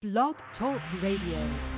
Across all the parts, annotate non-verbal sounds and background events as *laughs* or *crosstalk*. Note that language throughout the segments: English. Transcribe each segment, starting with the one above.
Blog Talk Radio.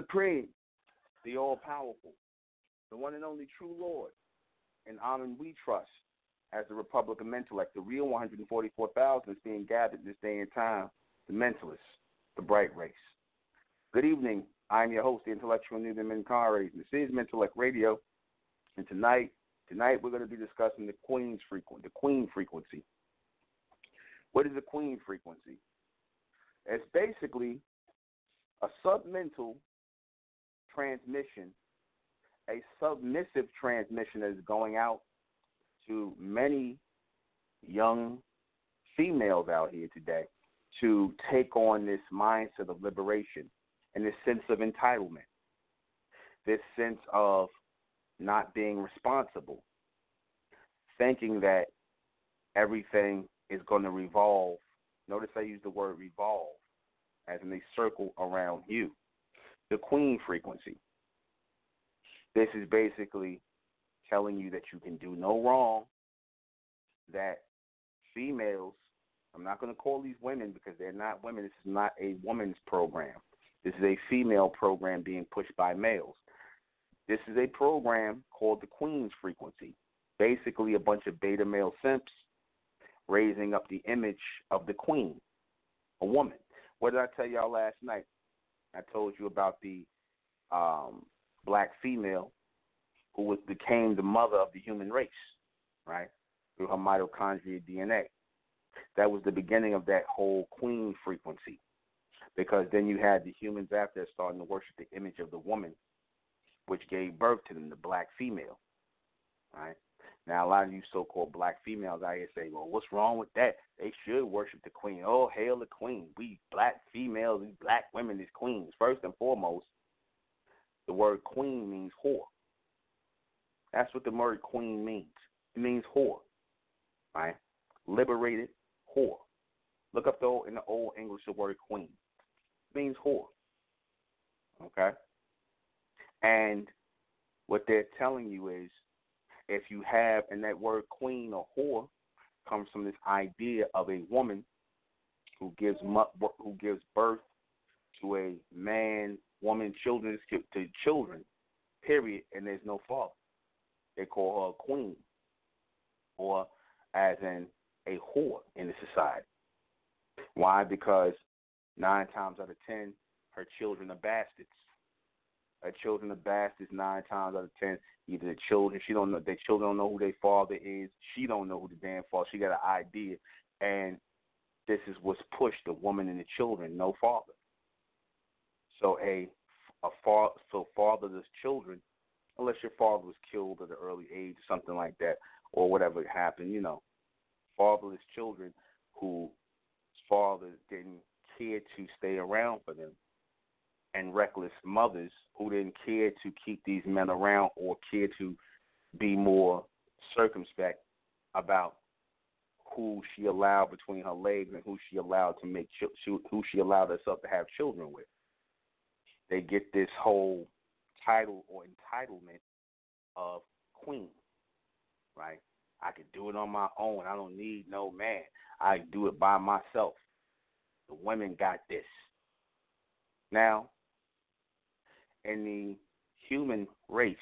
Supreme, the All Powerful, the one and only true Lord, and in Amen we trust, as the Republic of Mentellect, the real 144,000 is being gathered this day and time, the mentalists, the bright race. Good evening. I'm your host, the intellectual Nuben Menkarayzz. This is Mentellect Radio, and tonight, tonight we're going to be discussing the Queen's frequency, the Queen frequency. What is the Queen frequency? It's basically a submental transmission, a submissive transmission is going out to many young females out here today to take on this mindset of liberation and this sense of entitlement, this sense of not being responsible, thinking that everything is going to revolve. Notice I use the word revolve as in a circle around you. The queen frequency. This is basically telling you that you can do no wrong, that females, I'm not going to call these women because they're not women. This is not a woman's program. This is a female program being pushed by males. This is a program called the Queen's Frequency. Basically, a bunch of beta male simps raising up the image of the queen, a woman. What did I tell y'all last night? I told you about the um, black female who was became the mother of the human race, right? Through her mitochondrial DNA. That was the beginning of that whole queen frequency. Because then you had the humans after starting to worship the image of the woman, which gave birth to them, the black female. Right? Now, a lot of you so-called black females out here say, "Well, what's wrong with that? They should worship the queen. Oh, hail the queen! We black females, we black women is queens. First and foremost, the word queen means whore. That's what the word queen means. It means whore, right? Liberated whore. Look up the old, in the old English the word queen. It means whore. Okay? And what they're telling you is if you have and that word queen or whore comes from this idea of a woman who gives who gives birth to a man, woman, children to children, period, and there's no father. They call her a queen, or as in a whore in the society. Why? Because nine times out of ten, her children are bastards. Her children are bastards nine times out of ten. Either the children, she don't know, their children don't know who their father is. She don't know who the damn father. She got an idea, and this is what's pushed: the woman and the children, no father. So a a fa- so fatherless children unless your father was killed at an early age, or something like that, or whatever happened, you know, fatherless children whose fathers didn't care to stay around for them, and reckless mothers who didn't care to keep these men around or care to be more circumspect about who she allowed between her legs and who she allowed to make who she allowed herself to have children with. They get this whole title or entitlement of queen, right? I can do it on my own. I don't need no man. I do it by myself. The women got this. Now, in the human race,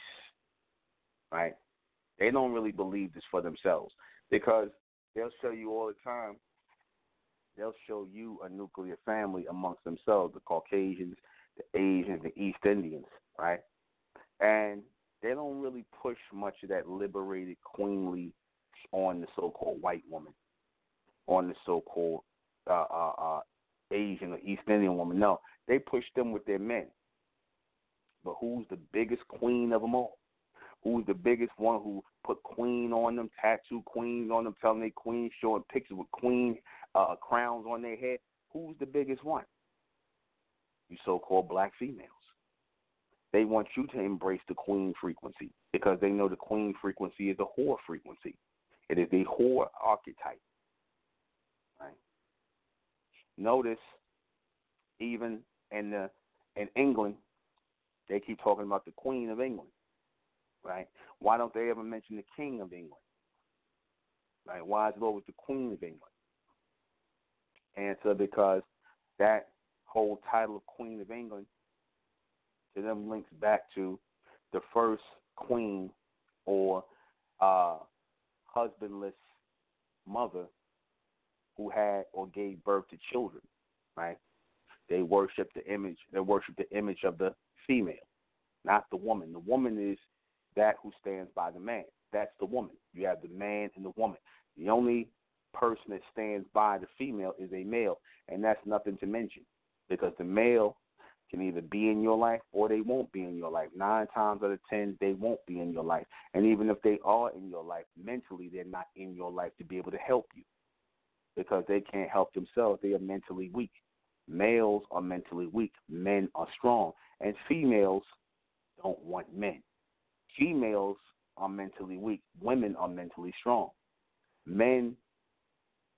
right, they don't really believe this for themselves because they'll show you all the time, they'll show you a nuclear family amongst themselves, the Caucasians, the Asians, the East Indians, right? And they don't really push much of that liberated queenly on the so-called white woman, on the so-called uh, uh, uh, Asian or East Indian woman. No, they push them with their men. But who's the biggest queen of them all? Who's the biggest one who put queen on them, tattoo queens on them, telling they queen, showing pictures with queen uh, crowns on their head? Who's the biggest one? You so-called black females. They want you to embrace the queen frequency because they know the queen frequency is a whore frequency. It is a whore archetype. Right? Notice even in the in England, they keep talking about the Queen of England. Right? Why don't they ever mention the King of England? Right? Why is it always the Queen of England? Answer because that whole title of Queen of England to them links back to the first queen or uh, husbandless mother who had or gave birth to children, right? They worship the image. They worship the image of the female, not the woman. The woman is that who stands by the man. That's the woman. You have the man and the woman. The only person that stands by the female is a male, and that's nothing to mention because the male can either be in your life or they won't be in your life. Nine times out of ten, they won't be in your life. And even if they are in your life, mentally, they're not in your life to be able to help you because they can't help themselves. They are mentally weak. Males are mentally weak. Men are strong. And females don't want men. Females are mentally weak. Women are mentally strong. Men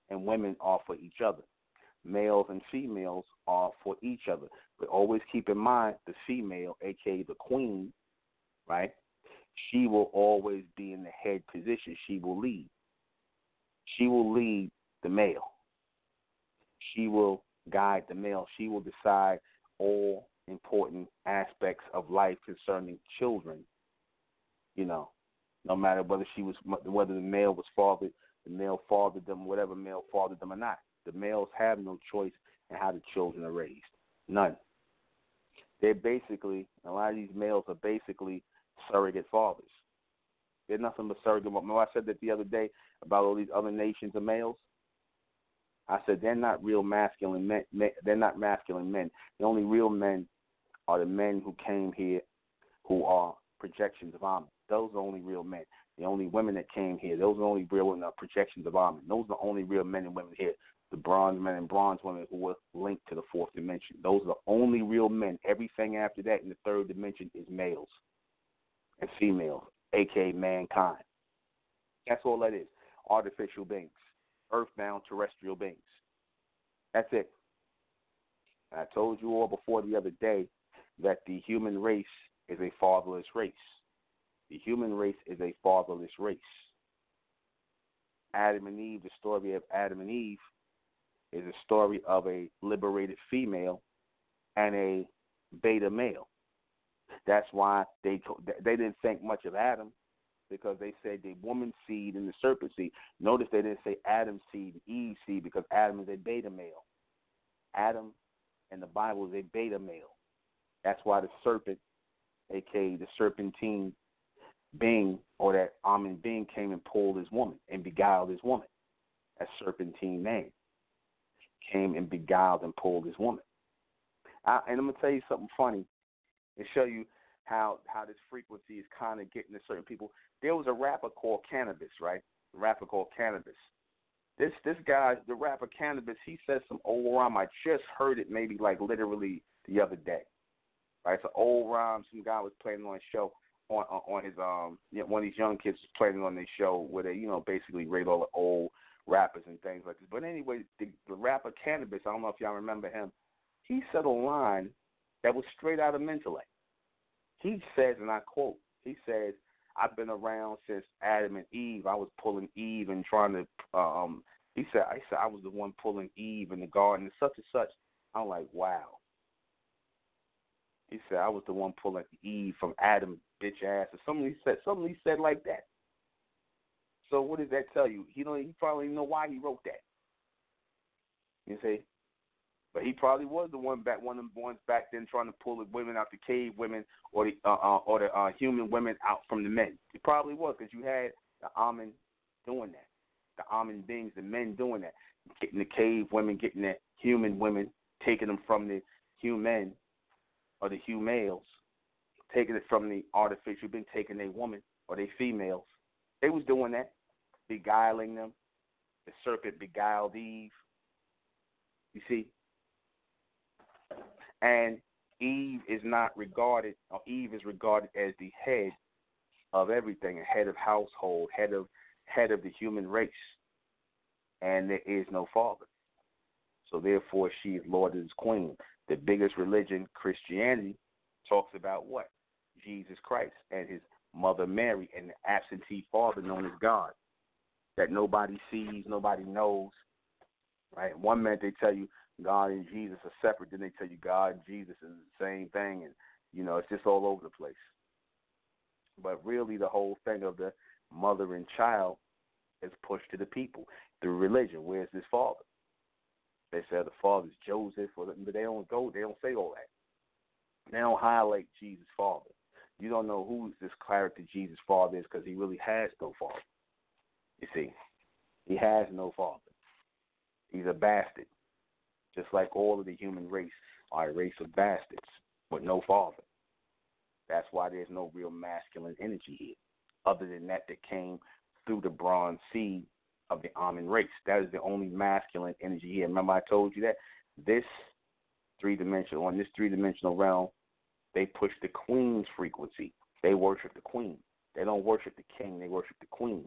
and women are for each other. Males and females are for each other. But always keep in mind the female, aka the queen, right? She will always be in the head position. She will lead. She will lead the male. She will guide the male. She will decide all important aspects of life concerning children. You know, no matter whether she was whether the male was fathered, the male fathered them, whatever male fathered them or not. The males have no choice in how the children are raised. None. They're basically a lot of these males are basically surrogate fathers. They're nothing but surrogate. Remember I said that the other day about all these other nations of males. I said they're not real masculine men. They're not masculine men. The only real men are the men who came here, who are projections of Amen. Those are only real men. The only women that came here, those are only real uh, projections of Amen. Those are the only real men and women here. The bronze men and bronze women who were linked to the fourth dimension. Those are the only real men. Everything after that in the third dimension is males and females, aka mankind. That's all that is. Artificial beings earthbound terrestrial beings. That's it. I told you all before the other day that the human race is a fatherless race. The human race is a fatherless race. Adam and Eve, the story of Adam and Eve, is a story of a liberated female and a beta male. That's why they they didn't think much of Adam because they said the woman's seed and the serpent seed. Notice they didn't say Adam's seed, Eve's seed, because Adam is a beta male. Adam and the Bible is a beta male. That's why the serpent, aka the serpentine being or that Amen being came and pulled his woman and beguiled his woman. That serpentine name came and beguiled and pulled his woman. I, and I'm gonna tell you something funny and show you how how this frequency is kind of getting to certain people. There was a rapper called Canibus, right? A rapper called Canibus. This this guy, the rapper Canibus, he says some old rhyme. I just heard it maybe like literally the other day. Right, it's an old rhyme. Some guy was playing on a show on on his um you know, one of these young kids was playing on their show where they you know basically rate all the old rappers and things like this. But anyway, the, the rapper Canibus, I don't know if y'all remember him. He said a line that was straight out of Mentellect. He says, and I quote, he says, I've been around since Adam and Eve. I was pulling Eve and trying to um he said I said I was the one pulling Eve in the garden and such and such. I'm like, wow. He said I was the one pulling Eve from Adam bitch ass or something he said something he said like that. So what does that tell you? He don't he probably know why he wrote that. You see? But he probably was the one back, one of them ones back then trying to pull the women out the cave women or the uh, uh, or the uh, human women out from the men. He probably was because you had the Amen doing that, the Amen beings, the men doing that, getting the cave women, getting the human women, taking them from the human or the humales, taking it from the artificial, been taking a woman or they females. They was doing that, beguiling them. The serpent beguiled Eve. You see, and Eve is not regarded, or Eve is regarded as the head of everything, a head of household, head of head of the human race, and there is no father. So therefore, she is Lord and Queen. The biggest religion, Christianity, talks about what? Jesus Christ and his mother Mary and the absentee father known as God that nobody sees, nobody knows. Right? One minute they tell you God and Jesus are separate. Then they tell you God and Jesus is the same thing, and You know, it's just all over the place. But really, the whole thing of the mother and child is pushed to the people through religion. Where's this father? They say the father's Joseph, or but they don't go. They don't say all that. They don't highlight Jesus' father. You don't know who this character Jesus' father is because he really has no father. You see, he has no father. He's a bastard, just like all of the human race are a race of bastards with no father. That's why there's no real masculine energy here, other than that that came through the bronze seed of the Amen race. That is the only masculine energy here. Remember, I told you that this three dimensional on this three dimensional realm, they push the queen's frequency. They worship the queen. They don't worship the king. They worship the queen.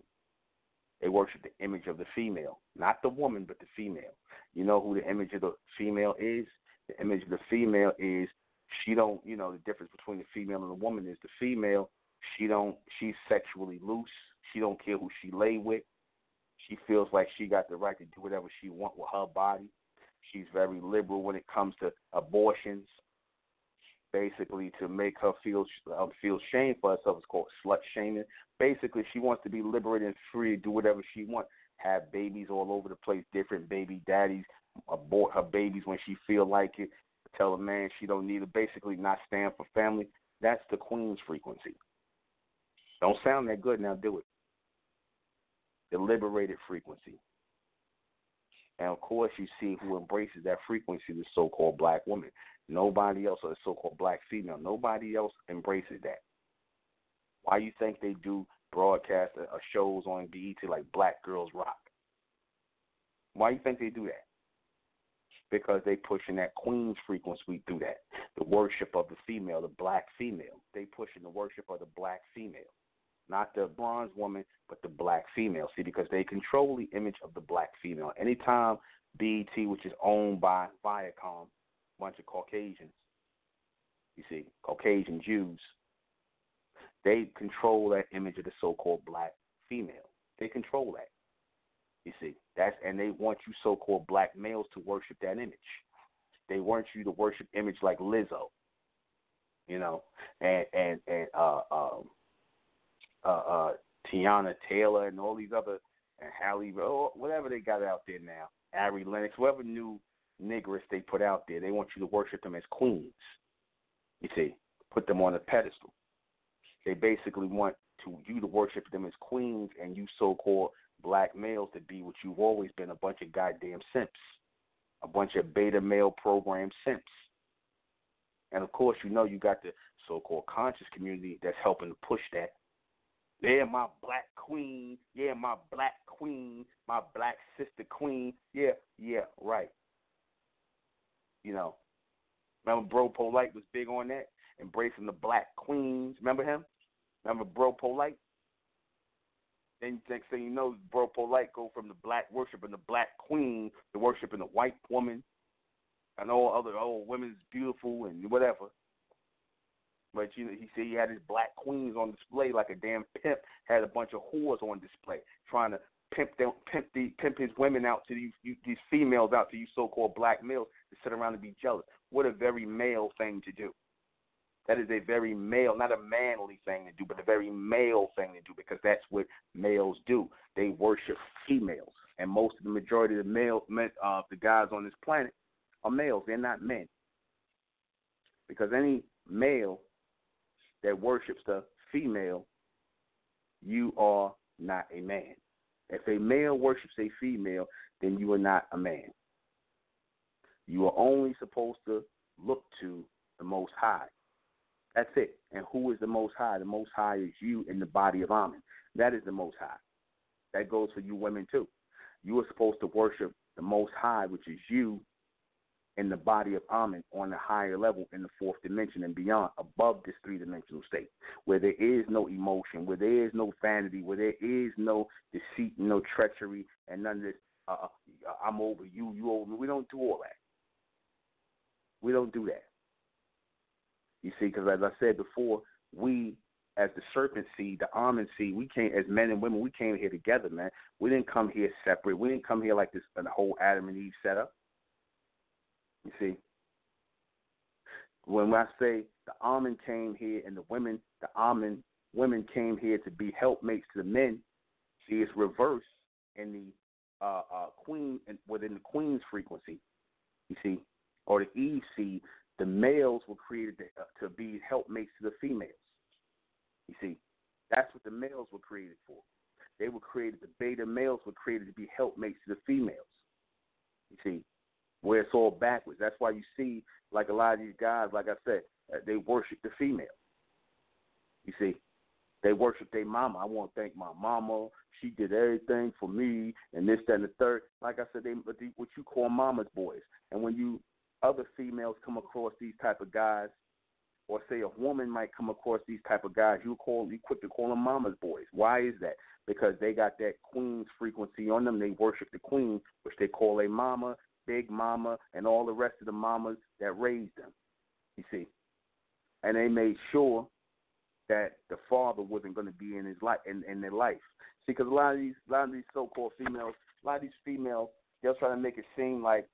They worship the image of the female, not the woman, but the female. You know who the image of the female is? The image of the female is she don't. You know the difference between the female and the woman is the female. She don't. She's sexually loose. She don't care who she lay with. She feels like she got the right to do whatever she want with her body. She's very liberal when it comes to abortions. Basically, to make her feel uh, feel shame for herself, it's called slut shaming. Basically, she wants to be liberated and free to do whatever she wants. Have babies all over the place, different baby daddies, abort her babies when she feel like it. Tell a man she don't need it. Basically, not stand for family. That's the queen's frequency. Don't sound that good now. Do it the liberated frequency. And of course, you see who embraces that frequency, the so called black woman. Nobody else, or the so called black female, nobody else embraces that. Why you think they do broadcast uh, shows on BET like Black Girls Rock? Why you think they do that? Because they pushing that queen's frequency through that. The worship of the female, the black female. They pushing the worship of the black female not the bronze woman, but the black female. See, because they control the image of the black female. Anytime BET, which is owned by Viacom, a bunch of Caucasians, you see, Caucasian Jews, they control that image of the so-called black female. They control that. You see, that's and they want you so-called black males to worship that image. They want you to worship image like Lizzo, you know, and and and uh, um, uh, uh, Teyana Taylor and all these other and Halle, whatever they got out there now, Ari Lennox, whatever new niggers they put out there, they want you to worship them as queens. You see, put them on a pedestal. They basically want to you to worship them as queens, and you so-called black males to be what you've always been a bunch of goddamn simps, a bunch of beta male program simps. And of course, you know you got the so-called conscious community that's helping to push that yeah, my black queen. Yeah, my black queen. My black sister queen. Yeah, yeah, right. You know, remember Bro Polight was big on that, embracing the black queens. Remember him? Remember Bro Polight? Then next thing you know, Bro Polight go from the black worship and the black queen to worshiping the white woman and all other old women's beautiful and whatever. But you know, he said he had his black queens on display like a damn pimp had a bunch of whores on display, trying to pimp them, pimp the, pimp his women out to these you, these females out to you so-called black males to sit around and be jealous. What a very male thing to do. That is a very male, not a manly thing to do, but a very male thing to do because that's what males do. They worship females, and most of the majority of the male, men, uh, the guys on this planet are males. They're not men. Because any male that worships the female, you are not a man. If a male worships a female, then you are not a man. You are only supposed to look to the Most High. That's it. And who is the Most High? The Most High is you in the body of Amen. That is the Most High. That goes for you women too. You are supposed to worship the Most High, which is you in the body of Amen on a higher level in the fourth dimension and beyond, above this three dimensional state, where there is no emotion, where there is no vanity, where there is no deceit, no treachery, and none of this. Uh, uh I'm over you, you over me. We don't do all that. We don't do that. You see, because as I said before, we as the serpent seed, the almond seed, we came as men and women. We came here together, man. We didn't come here separate. We didn't come here like this. The whole Adam and Eve setup. You see, When I say the Amen came here and the women, the Amen women came here to be helpmates to the men, see, it's reversed in the uh, uh, queen within the queen's frequency. You see, or the Eve the males were created to, uh, to be helpmates to the females. You see, that's what the males were created for. They were created, the beta males were created to be helpmates to the females. You see, where it's all backwards. That's why you see, like a lot of these guys, like I said, uh, they worship the female. You see, they worship their mama. I want to thank my mama. She did everything for me, and this, that, and the third. Like I said, they what you call mama's boys. And when you other females come across these type of guys, or say a woman might come across these type of guys, you call you quick to call them mama's boys. Why is that? Because they got that queen's frequency on them. They worship the queen, which they call a mama, big mama, and all the rest of the mamas that raised them. You see, and they made sure that the father wasn't going to be in his life in, in their life. See, because a lot of these a lot of these so-called females, a lot of these females, they'll try to make it seem like,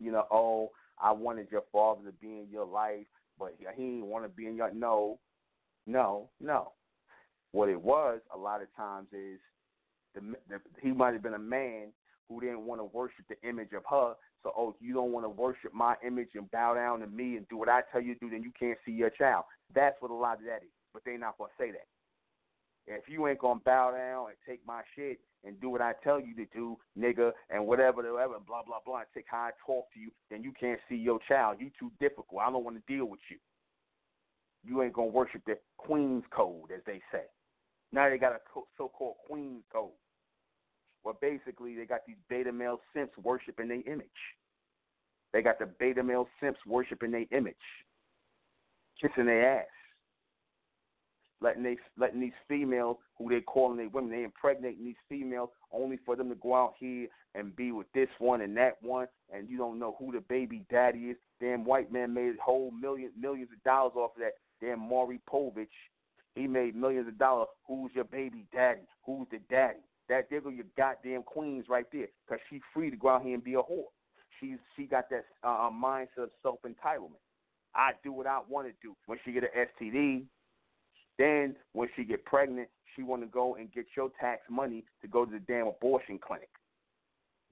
you know, oh, I wanted your father to be in your life but he didn't want to be in your no, no, no. What it was a lot of times is the, the he might have been a man who didn't want to worship the image of her. So, oh, you don't want to worship my image and bow down to me and do what I tell you to do, then you can't see your child. That's what a lot of that is. But they're not gonna say that. If you ain't gonna bow down and take my shit and do what I tell you to do, nigga, and whatever, whatever, blah blah blah, and take how I talk to you, then you can't see your child. You too difficult. I don't want to deal with you. You ain't gonna worship the Queen's code, as they say. Now they got a so-called Queen's code. Well, basically, they got these beta male simps worshiping their image. They got the beta male simps worshiping their image, kissing their ass letting they letting these females who they calling they women, they impregnating these females only for them to go out here and be with this one and that one, and you don't know who the baby daddy is. Damn white man made whole millions millions of dollars off of that. Damn Maury Povich, he made millions of dollars. Who's your baby daddy? Who's the daddy? That diggle your goddamn queens right there, cause she's free to go out here and be a whore. She's she got that uh, mindset of self entitlement. I do what I want to do. When she get an STD, then when she get pregnant, she want to go and get your tax money to go to the damn abortion clinic.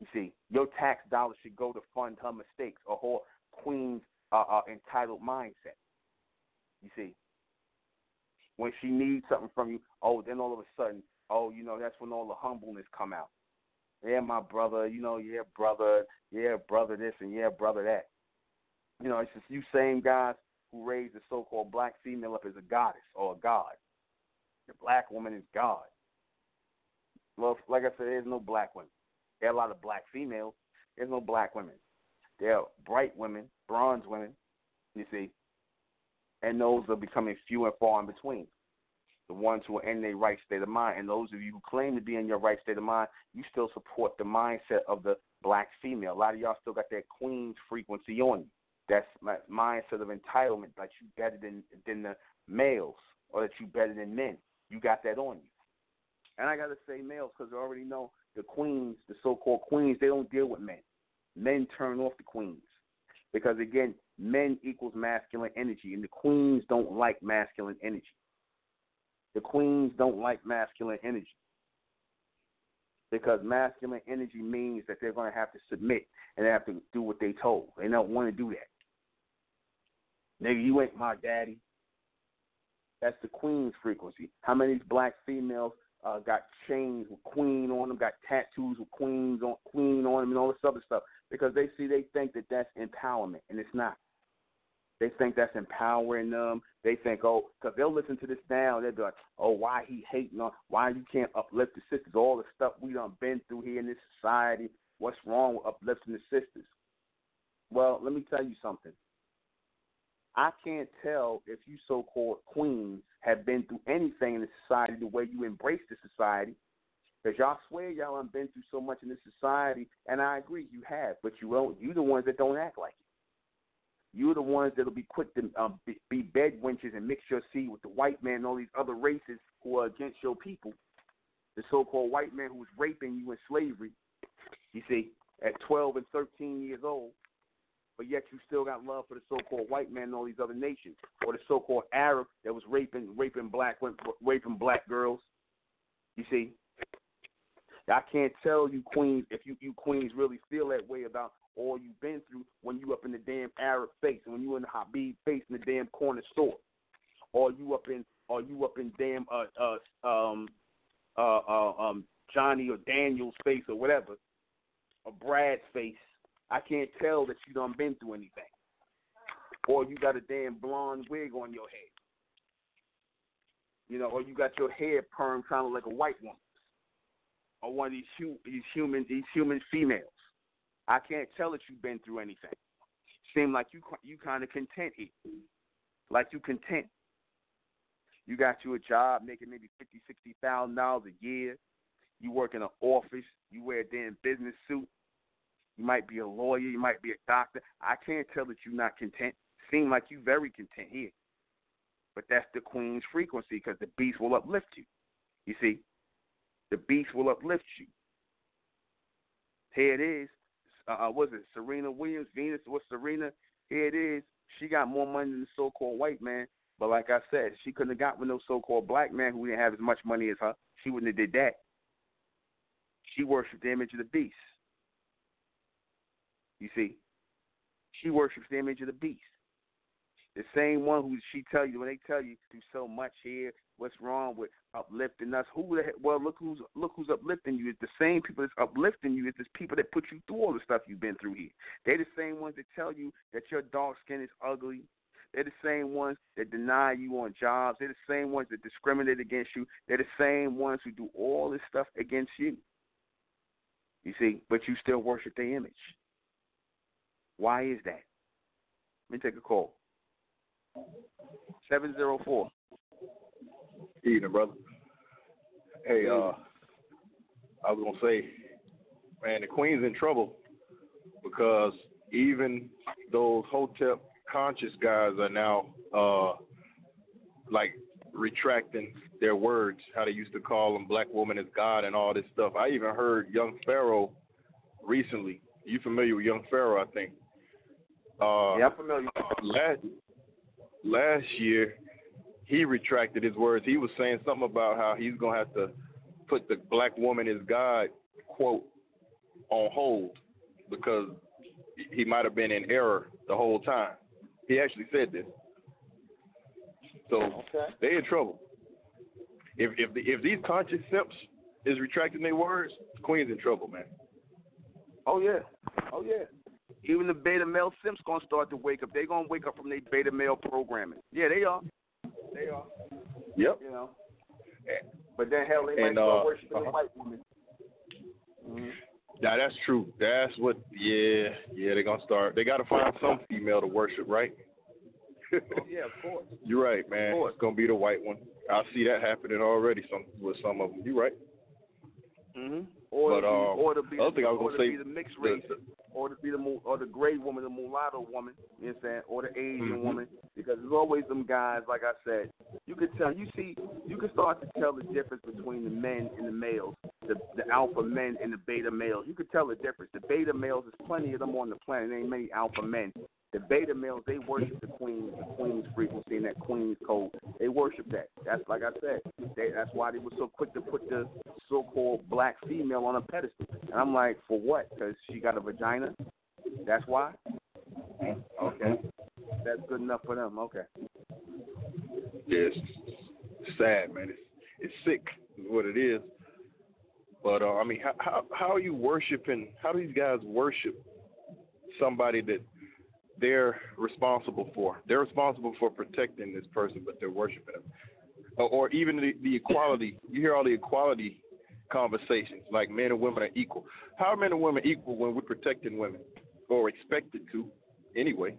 You see, your tax dollars should go to fund her mistakes or her queen's uh, uh, entitled mindset. You see, when she needs something from you, oh, then all of a sudden, oh, you know, that's when all the humbleness come out. Yeah, my brother, you know, yeah, brother, yeah, brother this and yeah, brother that. You know, it's just you same guys who raised the so-called black female up as a goddess or a god. The black woman is God. Well, like I said, there's no black women. There are a lot of black females. There's no black women. There are bright women, bronze women, you see, and those are becoming few and far in between. The ones who are in their right state of mind, and those of you who claim to be in your right state of mind, you still support the mindset of the black female. A lot of y'all still got that queen's frequency on you. That's my mindset of entitlement, like you better than than the males, or that you better than men. You got that on you. And I gotta say males because I already know the queens, the so-called queens, they don't deal with men. Men turn off the queens because again, men equals masculine energy, and the queens don't like masculine energy. The queens don't like masculine energy because masculine energy means that they're going to have to submit and they have to do what they told. They don't want to do that. Nigga, you ain't my daddy. That's the queen's frequency. How many black females uh, got chains with queen on them, got tattoos with queens on queen on them, and all this other stuff? Because they see, they think that that's empowerment, and it's not. They think that's empowering them. They think, oh, because they'll listen to this now, they'll be like, oh, why he hating on, why you can't uplift the sisters, all the stuff we done been through here in this society. What's wrong with uplifting the sisters? Well, let me tell you something. I can't tell if you so called queens have been through anything in the society the way you embrace the society. Because y'all swear y'all have been through so much in this society, and I agree you have, but you won't. You the ones that don't act like it. You're the ones that'll be quick to um, be, be bed wenches and mix your seed with the white man and all these other races who are against your people. The so-called white man who was raping you in slavery. You see, at 12 and 13 years old, but yet you still got love for the so-called white man and all these other nations, or the so-called Arab that was raping raping black raping black girls. You see, I can't tell you queens if you you queens really feel that way about all you've been through when you up in the damn Arab face and when you in the Habib face in the damn corner store, or you up in or you up in damn uh uh um uh, uh um Johnny or Daniel's face or whatever, or Brad's face. I can't tell that you done been through anything, or you got a damn blonde wig on your head, you know, or you got your hair perm kind of like a white woman, or one of these hu- these human these human females. I can't tell that you've been through anything. Seem like you you kind of content here, like you content. You got you a job making maybe fifty, sixty thousand dollars a year. You work in an office. You wear a damn business suit. You might be a lawyer. You might be a doctor. I can't tell that you're not content. Seem like you very content here. But that's the queen's frequency because the beast will uplift you. You see, the beast will uplift you. Here it is. Uh, uh was it Serena Williams, Venus? What's Serena? Here it is. She got more money than the so-called white man. But like I said, she couldn't have got with no so-called black man who didn't have as much money as her. She wouldn't have did that. She worshipped the image of the beast. You see, she worships the image of the beast. The same one who she tell you when they tell you do so much here. What's wrong with uplifting us? Who the well look who's look who's uplifting you. It's the same people that's uplifting you. It's the people that put you through all the stuff you've been through here. They're the same ones that tell you that your dark skin is ugly. They're the same ones that deny you on jobs. They're the same ones that discriminate against you. They're the same ones who do all this stuff against you. You see, but you still worship their image. Why is that? Let me take a call. 704. Evening, brother. Hey, uh, I was gonna say, man, the Queen's in trouble because even those Hotep conscious guys are now uh like retracting their words, how they used to call them black woman is God and all this stuff. I even heard Young Pharaoh recently. You familiar with Young Pharaoh, I think. Uh, yeah, I'm familiar. Last last year, he retracted his words. He was saying something about how he's gonna have to put the black woman as God quote on hold because he might have been in error the whole time. He actually said this. So okay. they in trouble. If if the, if these conscious simps is retracting their words, Queen's in trouble, man. Oh yeah, oh yeah. Even the beta male simps gonna start to wake up. They gonna wake up from their beta male programming. Yeah, they are. They are. Yep. You know. But then hell, they and, might start uh, worshiping uh-huh. the white woman. Mm-hmm. Yeah, that's true. That's what. Yeah, yeah. They're gonna start. They gotta find some female to worship, right? oh yeah, of course. *laughs* You're right, man. It's gonna be the white one. I see that happening already. Some with some of them. You're right. Mhm. Or But, to be, um, or to be, other thing I was or gonna say, be the mixed the- race, or to be the or the gray woman, the mulatto woman. You know what I'm saying? Or the Asian Mhm. woman, because there's always them guys. Like I said, you could tell. You see, you can start to tell the difference between the men and the males, the the alpha men and the beta males. You could tell the difference. The beta males, there's plenty of them on the planet. There ain't many alpha men. The beta males, they worship the queen, the queen's frequency and that queen's code. They worship that. That's like I said. They, that's why they were so quick to put the so-called black female on a pedestal. And I'm like, for what? Because she got a vagina. That's why. Okay, that's good enough for them. Okay. It's sad, man. It's it's sick, is what it is. But uh, I mean, how, how how are you worshiping? How do these guys worship somebody that they're responsible for? They're responsible for protecting this person, but they're worshiping them. Or, or even the, the equality. You hear all the equality conversations, like men and women are equal. How are men and women equal when we're protecting women, or expected to, anyway?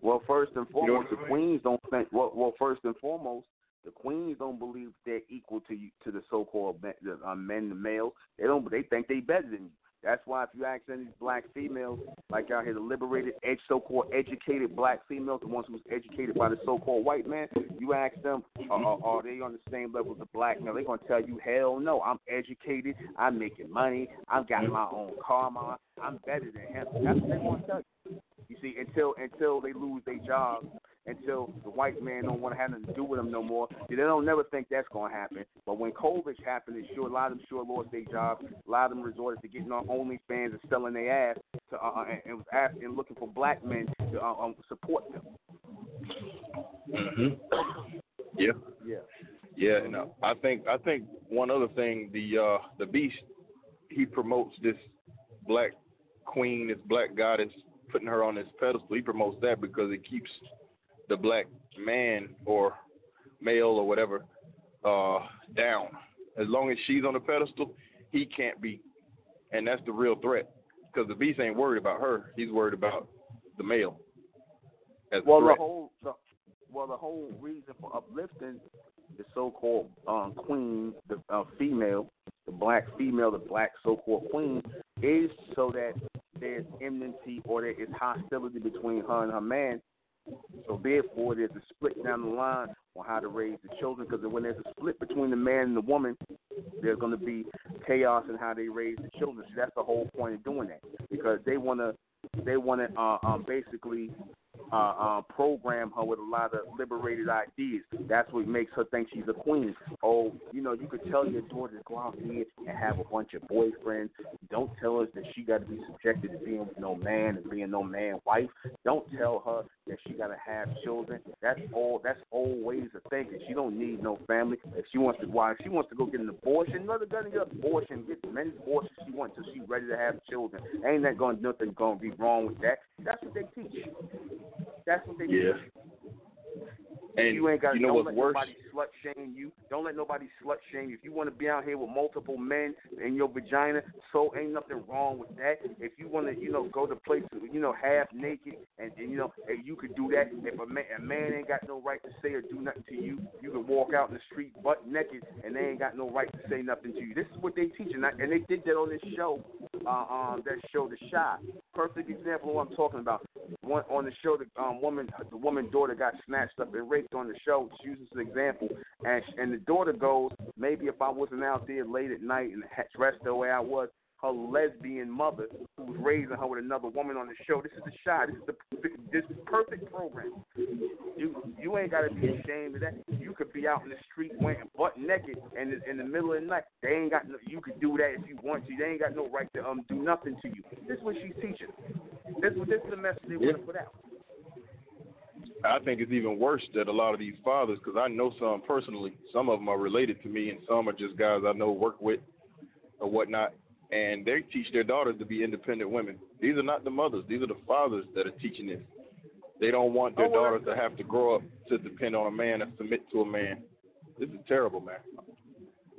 Well, first and You know foremost, the queens don't think. Well, well, first and foremost, the queens don't believe they're equal to you to the so-called men, the, uh, men, the males. They don't. They think they better than you. That's why if you ask any black females, like out here, the liberated, ed- so-called educated black females, the ones who's educated by the so-called white man, you ask them, are, are, are they on the same level as the black male? They're gonna tell you, hell no. I'm educated. I'm making money. I've got my own car. My, I'm better than him. That's what they're gonna tell you. You see, until until they lose their job, until the white man don't want to have nothing to do with them no more. They don't never think that's going to happen. But when COVID happened, it sure a lot of them sure lost their jobs. A lot of them resorted to getting on OnlyFans and selling their ass to uh, and, and was asking, looking for black men to uh, um, support them. Mhm. Yeah. Yeah. Yeah, and uh, I think I think one other thing, the uh the beast, he promotes this black queen, this black goddess, putting her on this pedestal. He promotes that because it keeps the black man or male or whatever uh down. As long as she's on the pedestal, he can't be, and that's the real threat. Because the beast ain't worried about her; he's worried about the male. As Well, the whole the, well the whole reason for uplifting the so-called um, queen, the uh, female, the black female, the black so-called queen, is so that there's enmity or there is hostility between her and her man. So therefore, there's a split down the line on how to raise the children. Because when there's a split between the man and the woman, there's going to be chaos in how they raise the children. So that's the whole point of doing that. Because they want to, they want to uh, um, basically uh, uh, program her with a lot of liberated ideas. That's what makes her think she's a queen. Oh, you know, you could tell your daughter to go out here and have a bunch of boyfriends. Don't tell her that she got to be subjected to being with no man and being no man wife. Don't tell her that she got to have children. That's all. That's old ways of thinking. She don't need no family. If she wants to, why? If she wants to go get an abortion, let her go get an abortion. Get as many abortions she wants until she's ready to have children. Ain't that going nothing going to be wrong with that? That's what they teach. That's what they Yeah. teach. And you ain't got you know don't what's let worse? nobody slut shame you. Don't let nobody slut shame you. If you want to be out here with multiple men in your vagina, so ain't nothing wrong with that. If you want to, you know, go to places, you know, half naked, and, and you know, and you could do that. If a man, a man ain't got no right to say or do nothing to you, you can walk out in the street butt naked, and they ain't got no right to say nothing to you. This is what they teach, and, I, and they did that on this show, uh, um, that show, The Chi. Perfect example of what I'm talking about. One on the show, the um, woman, the woman daughter got snatched up and raped on the show. She uses an example, and and the daughter goes, maybe if I wasn't out there late at night and dressed the way I was, her lesbian mother who was raising her with another woman on the show. This is the shot. This is the this is perfect program. You you ain't gotta be ashamed of that. You could be out in the street wearing butt naked and in, in the middle of the night. They ain't got no. You could do that if you want to. They ain't got no right to um do nothing to you. This is what she's teaching. This is this is the message they want to put out. I think it's even worse that a lot of these fathers, because I know some personally, some of them are related to me, and some are just guys I know work with or whatnot, and they teach their daughters to be independent women. These are not the mothers; these are the fathers that are teaching this. They don't want their Oh, daughters to have to grow up to depend on a man and submit to a man. This is terrible, man.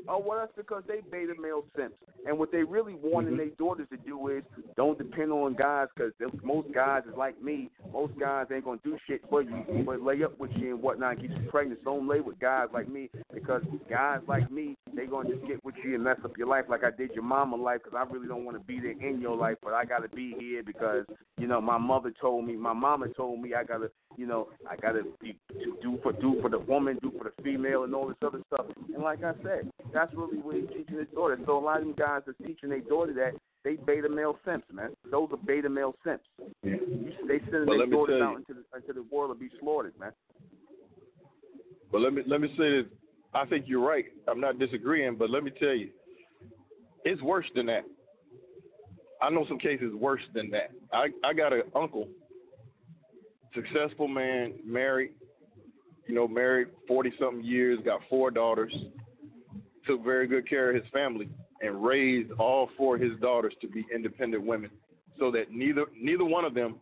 Oh, well, that's because they beta male simps. And what they really wanting Mhm. their daughters to do is don't depend on guys because most guys is like me. Most guys ain't going to do shit for you, but lay up with you and whatnot, get you pregnant. So don't lay with guys like me because guys like me, they going to just get with you and mess up your life like I did your mama life because I really don't want to be there in your life, but I got to be here because, you know, my mother told me, my mama told me I got to, you know, I got to do for do for the woman, do for the female and all this other stuff. And like I said, that's really what he's teaching his daughter. So a lot of them guys are teaching their daughter that they beta male simps, man. Those are beta male simps. Yeah. They sending Well, their daughters out into the, into the world to be slaughtered, man. But let me let me say this. I think you're right. I'm not disagreeing, but let me tell you, it's worse than that. I know some cases worse than that. I I got an uncle, successful man, married, you know, married forty something years, got four daughters, took very good care of his family, and raised all four of his daughters to be independent women, so that neither neither one of them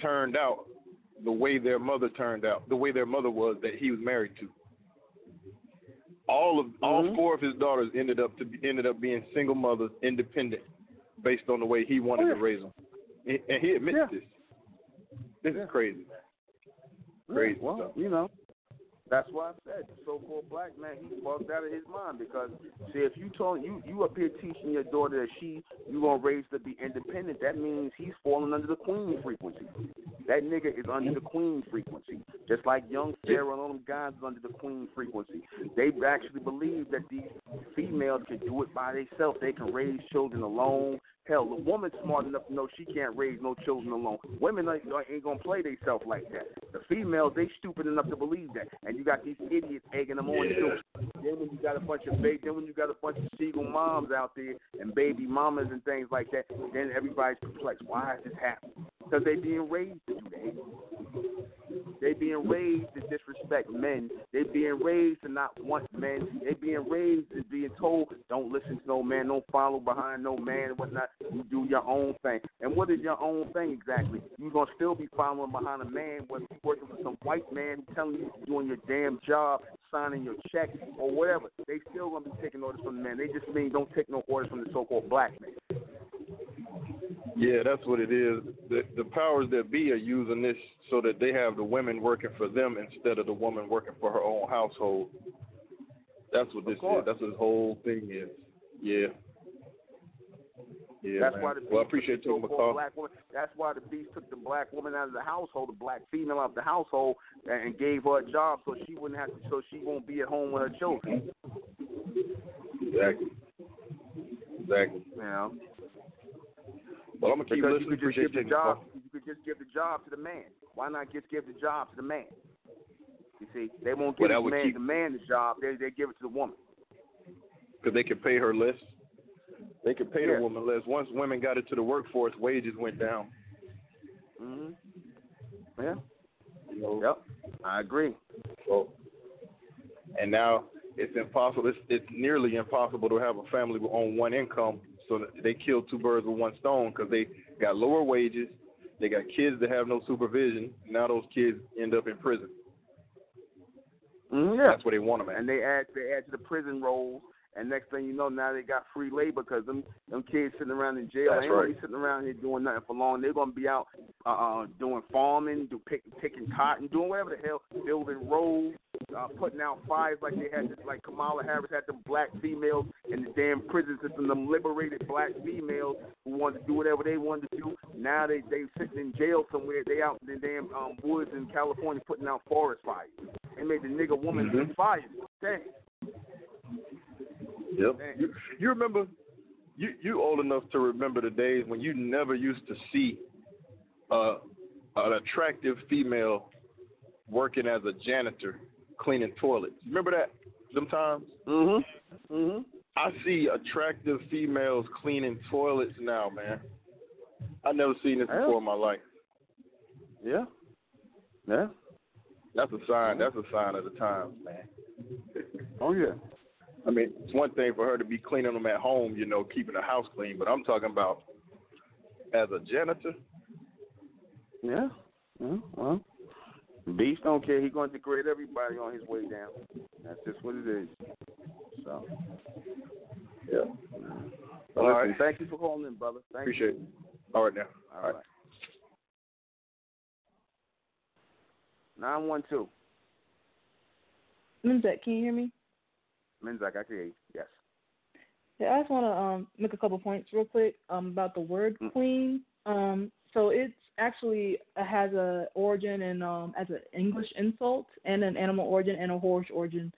turned out the way their mother turned out, the way their mother was that he was married to. All of all Mhm. four of his daughters ended up to be, ended up being single mothers, independent, based on the way he wanted Oh, yeah. to raise them, and and he admits Yeah. this. This Yeah. is crazy. Crazy well, stuff. you know, that's why I said so-called black man, he's bugged out of his mind because see, if you told you you up here teaching your daughter that she you gonna raise to be independent. That means he's falling under the queen frequency. That nigga is under the queen frequency. Just like young Pharaoh and all them guys is under the queen frequency. They actually believe that these females can do it by themselves. They can raise children alone. Hell, the woman's smart enough to know she can't raise no children alone. Women ain't, ain't gonna play themselves like that. The females, they stupid enough to believe that, and you got these idiots egging them on Yeah. too. Then when you got a bunch of baby, then when you got a bunch of single moms out there and baby mamas and things like that, then everybody's perplexed. Why is this happening? Because they being raised to do that. They being raised to disrespect men. They being raised to not want men. They being raised to being told, don't listen to no man, don't follow behind no man whatnot. You do your own thing. And what is your own thing exactly? You're gonna still be following behind a man, whether you working for some white man telling you doing your damn job, signing your check or whatever. They still gonna be taking orders from the man. They just mean don't take no orders from the so-called black man. Yeah, that's what it is. The the powers that be are using this so that they have the women working for them instead of the woman working for her own household. That's what this is. That's what this whole thing is. Yeah. Yeah, That's man. why the well, I appreciate took you, the black woman. That's why the beast took the black woman out of the household, the black female out of the household, and gave her a job so she wouldn't have to, so she won't be at home with her children. Exactly. Exactly. You know, Well, I'm gonna keep because you could just give the you taking the job. You could just give the job to the man. Why not just give the job to the man? You see, they won't give that the man keep- the man the job. They they give it to the woman. because they could pay her less. They could pay Yeah. the woman less. Once women got into the workforce, wages went down. hmm Yeah. You know, Yep. I agree. so, and now it's impossible. It's, it's nearly impossible to have a family on one income. So they kill two birds with one stone because they got lower wages. They got kids that have no supervision. Now those kids end up in prison. hmm Yeah. That's where they want them at. and they add they add to the prison rolls. And next thing you know, now they got free labor because them them kids sitting around in jail. That's ain't right. be sitting around here doing nothing for long. They're gonna be out uh, uh doing farming, do pick, picking cotton, doing whatever the hell, building roads, uh, putting out fires like they had, like Kamala Harris had them black females in the damn prison system, them liberated black females who wanted to do whatever they wanted to do. Now they they sitting in jail somewhere. They out in the damn um, woods in California putting out forest fires. They made the nigga woman Mhm. fire. Dang. Yep. You, you remember? You you old enough to remember the days when you never used to see uh, an attractive female working as a janitor cleaning toilets. Remember that? Sometimes Mhm. Mhm. I see attractive females cleaning toilets now, man. I never seen this before in my life. Yeah. Yeah. That's a sign. That's a sign of the times, man. Oh yeah. I mean, it's one thing for her to be cleaning them at home, you know, keeping the house clean, but I'm talking about as a janitor. Yeah. Yeah. Well, Beast don't care. He's going to degrade everybody on his way down. That's just what it is. So. Yeah. Well, All listen, right. Thank you for calling in, brother. Thank Appreciate it. All right now. you. All right. Nine one two. Minzek, can you hear me? Menzak, I can hear you. Yes. Yeah, I just want to um, make a couple points real quick um, about the word Mm. queen. Um, so it's actually it has a origin and um, as an English insult and an animal origin and a horse origin.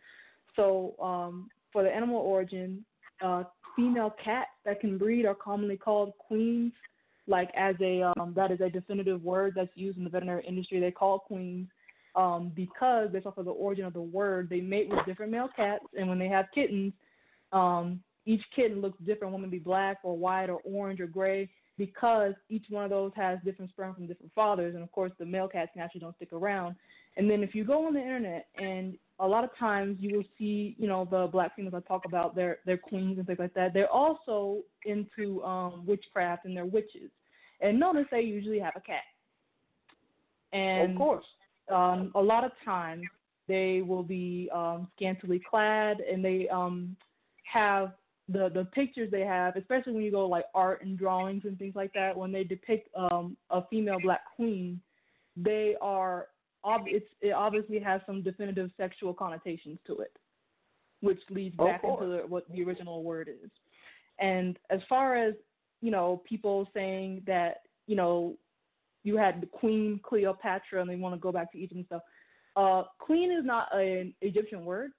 So um, for the animal origin, uh, female cats that can breed are commonly called queens. Like as a um, that is a definitive word that's used in the veterinary industry. They call queens um, because based off of the origin of the word, they mate with different male cats, and when they have kittens, um, each kitten looks different. One may be black or white or orange or gray because each one of those has different sperm from different fathers, and of course the male cats naturally don't stick around. And then if you go on the internet, and a lot of times you will see, you know, the black females I talk about, their their queens and things like that. They're also into um, witchcraft and they're witches. And notice they usually have a cat. And of course. Um, a lot of times they will be um, scantily clad and they um, have the the pictures they have, especially when you go like art and drawings and things like that. When they depict um, a female black queen, they are ob- it's, it obviously has some definitive sexual connotations to it, which leads back into the, what the original word is. And as far as you know people saying that you know you had the Queen Cleopatra and they want to go back to Egypt and stuff. Uh, queen is not an Egyptian word.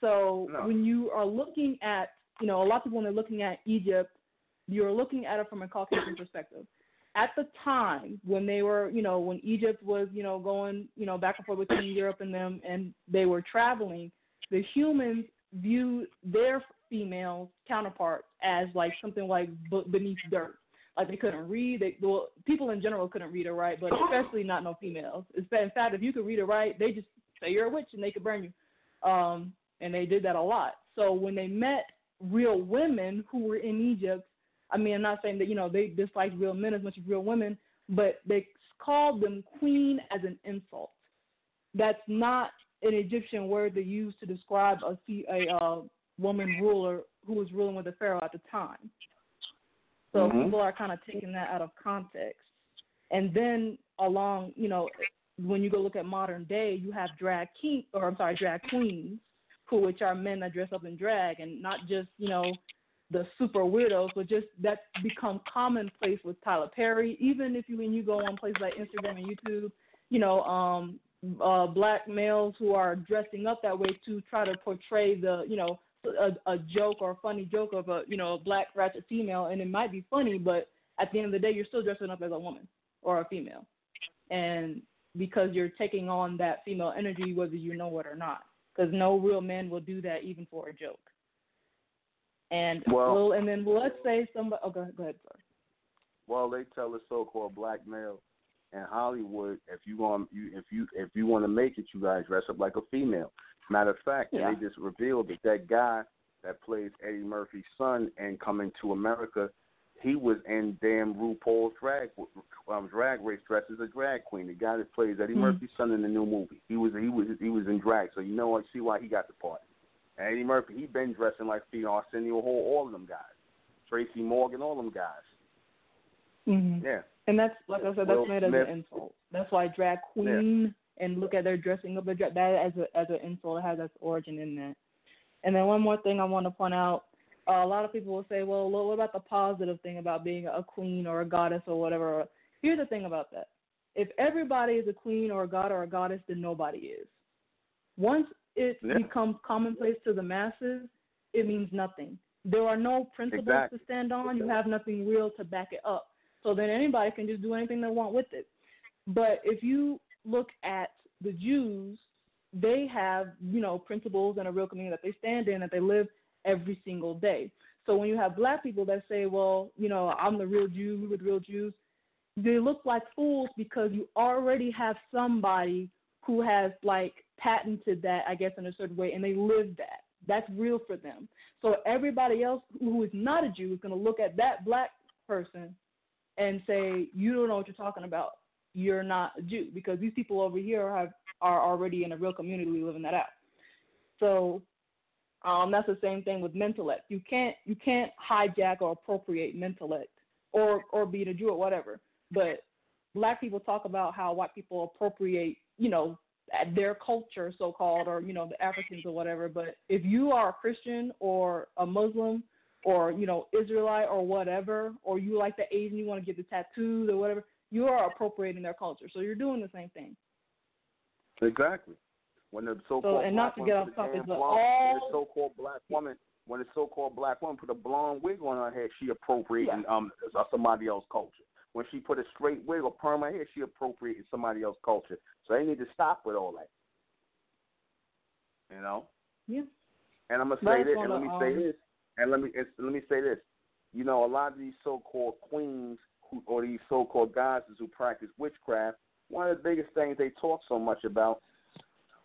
So No. when you are looking at, you know, a lot of people when they're looking at Egypt, you're looking at it from a Caucasian perspective. At the time when they were, you know, when Egypt was, you know, going, you know, back and forth between *coughs* Europe and them, and they were traveling, the humans viewed their female counterparts as like something like beneath dirt. Like they couldn't read. They well, people in general couldn't read or write, but especially not no females. In fact, if you could read or write, they just say you're a witch and they could burn you. Um, and they did that a lot. So when they met real women who were in Egypt, I mean, I'm not saying that you know they disliked real men as much as real women, but they called them queen as an insult. That's not an Egyptian word they used to describe a a uh, woman ruler who was ruling with the pharaoh at the time. So Mhm. people are kind of taking that out of context. And then along, you know, when you go look at modern day, you have drag king or I'm sorry, drag queens, who which are men that dress up in drag and not just, you know, the super weirdos, but just that's become commonplace with Tyler Perry. Even if you when you go on places like Instagram and YouTube, you know, um uh black males who are dressing up that way to try to portray the, you know, a, a joke or a funny joke of a you know a black ratchet female, and it might be funny, but at the end of the day, you're still dressing up as a woman or a female, and because you're taking on that female energy, whether you know it or not, because no real man will do that even for a joke. And Well- and then let's say somebody. Oh, go ahead, go ahead, sorry. Well, they tell a so-called black male in Hollywood, if you want, you if you if you want to make it, you guys dress up like a female. Matter of fact, Yeah. they just revealed that that guy that plays Eddie Murphy's son in Coming to America, he was in damn RuPaul's drag um, drag race dressed as a drag queen. The guy that plays Eddie Hmm. Murphy's son in the new movie, he was he was he was in drag. So you know, I see why he got the part. And Eddie Murphy, he been dressing like female Arsenio Hall, all of them guys, Tracy Morgan, all them guys. Mm-hmm. Yeah. And that's like I said, that's Will made as an insult. That's why drag queen and look at their dressing up. That as a as an insult it has its origin in that. And then one more thing I want to point out. Uh, a lot of people will say, well, what about the positive thing about being a queen or a goddess or whatever? Here's the thing about that. If everybody is a queen or a god or a goddess, then nobody is. Once it Yeah. becomes commonplace to the masses, it means nothing. There are no principles Exactly. to stand on. You have nothing real to back it up. So then anybody can just do anything they want with it. But if you look at the Jews, they have, you know, principles and a real community that they stand in that they live every single day. So when you have black people that say, well, you know, I'm the real Jew, we were the real Jews, they look like fools because you already have somebody who has like patented that, I guess, in a certain way, and they live that. That's real for them. So everybody else who is not a Jew is going to look at that black person and say, "You don't know what you're talking about. You're not a Jew," because these people over here have are already in a real community living that out. So um, that's the same thing with mentellect. You can't you can't hijack or appropriate mentellect or or be a Jew or whatever. But black people talk about how white people appropriate, you know, their culture, so called, or you know, the Africans or whatever. But if you are a Christian or a Muslim or you know Israelite or whatever, or you like the Asian, you want to get the tattoos or whatever, you are appropriating their culture. So you're doing the same thing. Exactly. When the so-called and not black to get woman off topic, but blonde- all- so-called black woman, when the so-called black woman put a blonde wig on her head, she appropriating um somebody else's culture. When she put a straight wig or perm on her head, she appropriating somebody else's culture. So they need to stop with all that. You know. Yeah. And I'm gonna say just this, and let me say um, this, and let me let me say this. You know, a lot of these so-called queens or these so-called goddesses who practice witchcraft, one of the biggest things they talk so much about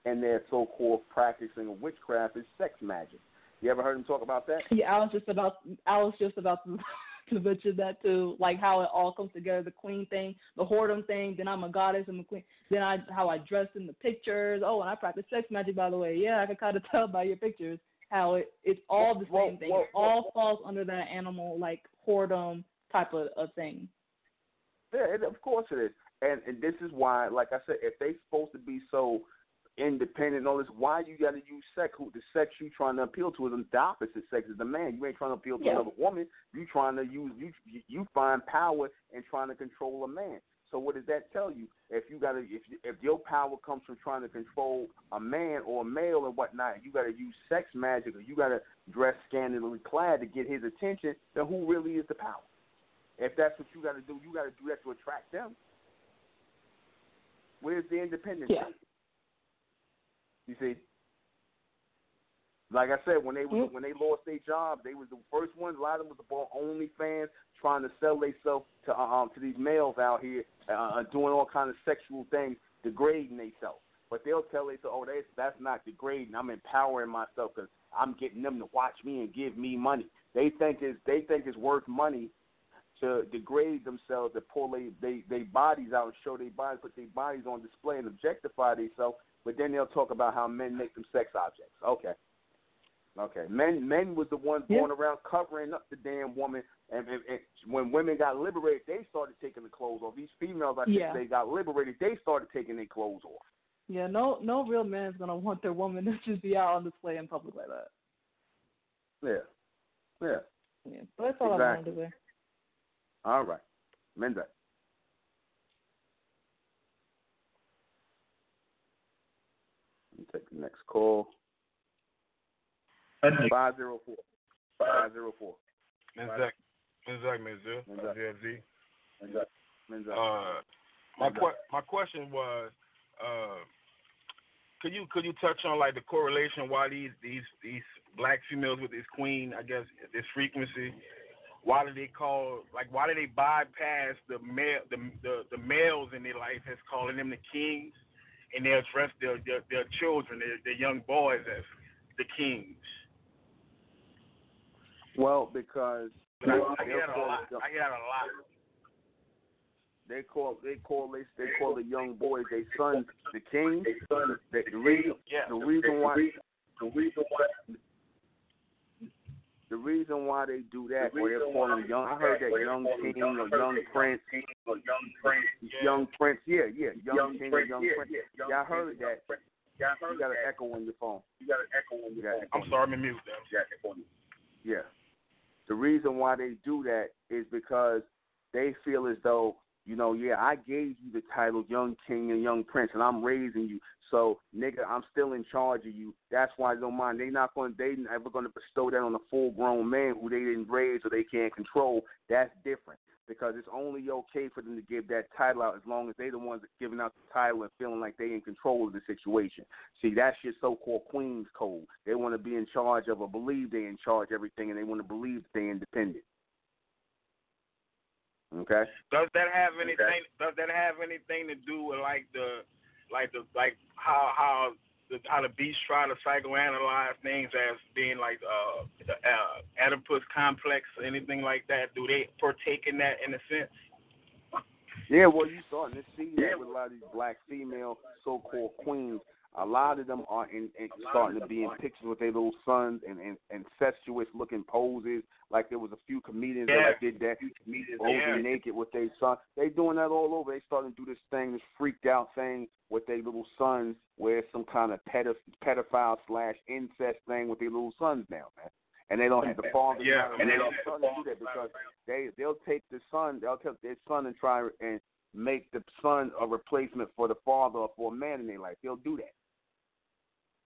in their so-called practicing of witchcraft is sex magic. You ever heard them talk about that? Yeah, I was just about I was just about to, *laughs* to mention that too, like how it all comes together, the queen thing, the whoredom thing, then I'm a goddess, I'm a queen, then I how I dress in the pictures. Oh, and I practice sex magic by the way. Yeah, I can kind of tell by your pictures how it it's all the Well, same thing. well, it all falls under that animal like whoredom type of, of thing. Yeah, it, of course it is. And and this is why, like I said, if they supposed to be so independent and all this. Why you got to use sex? Who the sex you trying to appeal to is the opposite sex is the man. You ain't trying to appeal to Yeah. another woman. You trying to use you you find power in trying to control a man. So what does that tell you? If you got to if if your power comes from trying to control a man or a male or whatnot, you got to use sex magic or you got to dress scantily clad to get his attention. Then who really is the power? If that's what you got to do, you got to do that to attract them. Where's the independence? Yeah. You see, like I said, when they was, Mm. when they lost their job, they was the first ones. A lot of them was about OnlyFans, trying to sell themselves to uh, um to these males out here, uh, doing all kind of sexual things, degrading themselves. But they'll tell themselves, oh, that's that's not degrading. I'm empowering myself because I'm getting them to watch me and give me money. They think it's they think it's worth money to degrade themselves, to pull their they they bodies out and show their bodies, put their bodies on display and objectify themselves. But then they'll talk about how men make them sex objects. Okay. Okay, men men was the ones Yeah. going around covering up the damn woman, and, and, and when women got liberated, they started taking the clothes off. These females, I think, Yeah. they got liberated, they started taking their clothes off. Yeah, no no real man is gonna want their woman to *laughs* just be out on display in public like that. Yeah, yeah. Yeah. But that's all I Exactly. wanted to say. All right, Menza. Let me take the next call. Five zero four. Five zero four. Menzak, Menzak, Menzak, Menzak. ZFZ. Menza. Menza. Uh, my Menzak. que- my question was, uh, could you could you touch on like the correlation why these these these black females with this queen, I guess this frequency, why do they call like why do they bypass the male the the, the males in their life as calling them the kings, and they address their their, their children, their, their young boys as the kings. Well, because I, I they'll hear that a lot. I hear that a lot. they call they call they, they call the young boys they sons the kings. The, the reason Yeah. the reason why the reason why the reason why they do that or they're calling young I heard that young king or young prince. young prince yeah. Yeah young king or young prince. yeah yeah i heard that. you got an echo on your phone. You got an echo on your phone. I'm sorry, I'm in mute. Though. yeah. The reason why they do that is because they feel as though, you know, yeah, I gave you the title Young King and Young Prince and I'm raising you. So, nigga, I'm still in charge of you. That's why don't mind. They not gonna, they never gonna bestow that on a full grown man who they didn't raise or they can't control. That's different. Because it's only okay for them to give that title out as long as they the ones giving out the title and feeling like they in control of the situation. See, that's your so-called queen's code. They want to be in charge of or believe they in charge of everything, and they want to believe they independent. Okay. Does that have anything? Does that have anything to do with like the, like the, like how how the how the beasts try to psychoanalyze things as being like uh the uh, Oedipus complex or anything like that? Do they partake in that in a sense? Yeah, well, you starting to see that with a lot of these black female so-called queens. A lot of them are in, in starting to be in pictures with their little sons and, and incestuous looking poses. Like there was a few comedians Yeah. that did that, posing Yeah. naked with their son. They doing that all over. They starting to do this thing, this freaked out thing with their little sons, where it's some kind of pedo- pedophile slash incest thing with their little sons now, man. And they don't have the father. Yeah. and they don't starting to do that because they they'll take the son, they'll take their son and try and make the son a replacement for the father or for a man in their life. They'll do that.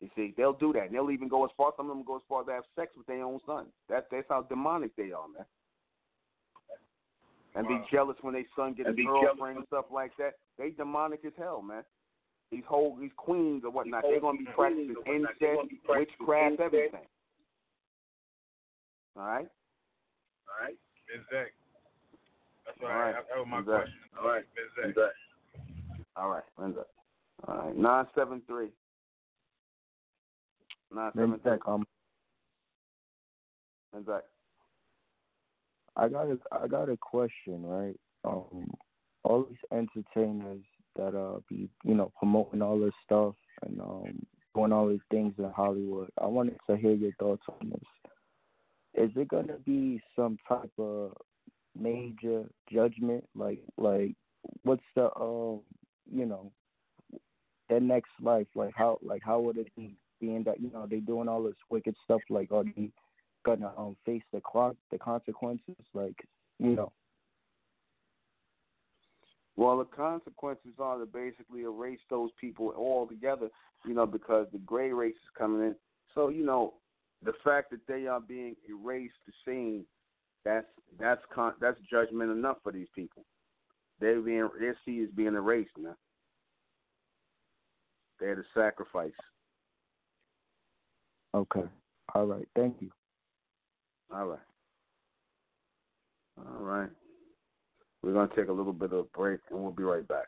You see, they'll do that. And they'll even go as far. Some of them go as far as to have sex with their own son. That's that's how demonic they are, man. And be jealous when their son gets a girlfriend and stuff like that. They demonic as hell, man. These whole these queens or whatnot, they're gonna be practicing incest, witchcraft, everything. All right. All right. Exactly. That's all All right. right. That was my Exactly. question. All right. All right. That? All right. Nine seven three. Nine seven. Menzak, um? I got a I got a question, right? Um, all these entertainers that uh be you know promoting all this stuff and um doing all these things in Hollywood. I wanted to hear your thoughts on this. Is it gonna be some type of major judgment? Like like what's the um you know their next life, like how like how would it be being that you know they're doing all this wicked stuff? Like are they gonna um face the clock the consequences? Like you know. Well, the consequences are to basically erase those people altogether, you know, because the gray race is coming in. So, you know, the fact that they are being erased the scene, that's that's con- that's judgment enough for these people. They're being their seed is being erased now. They're the sacrifice. Okay. All right. Thank you. All right. All right. We're going to take a little bit of a break and we'll be right back.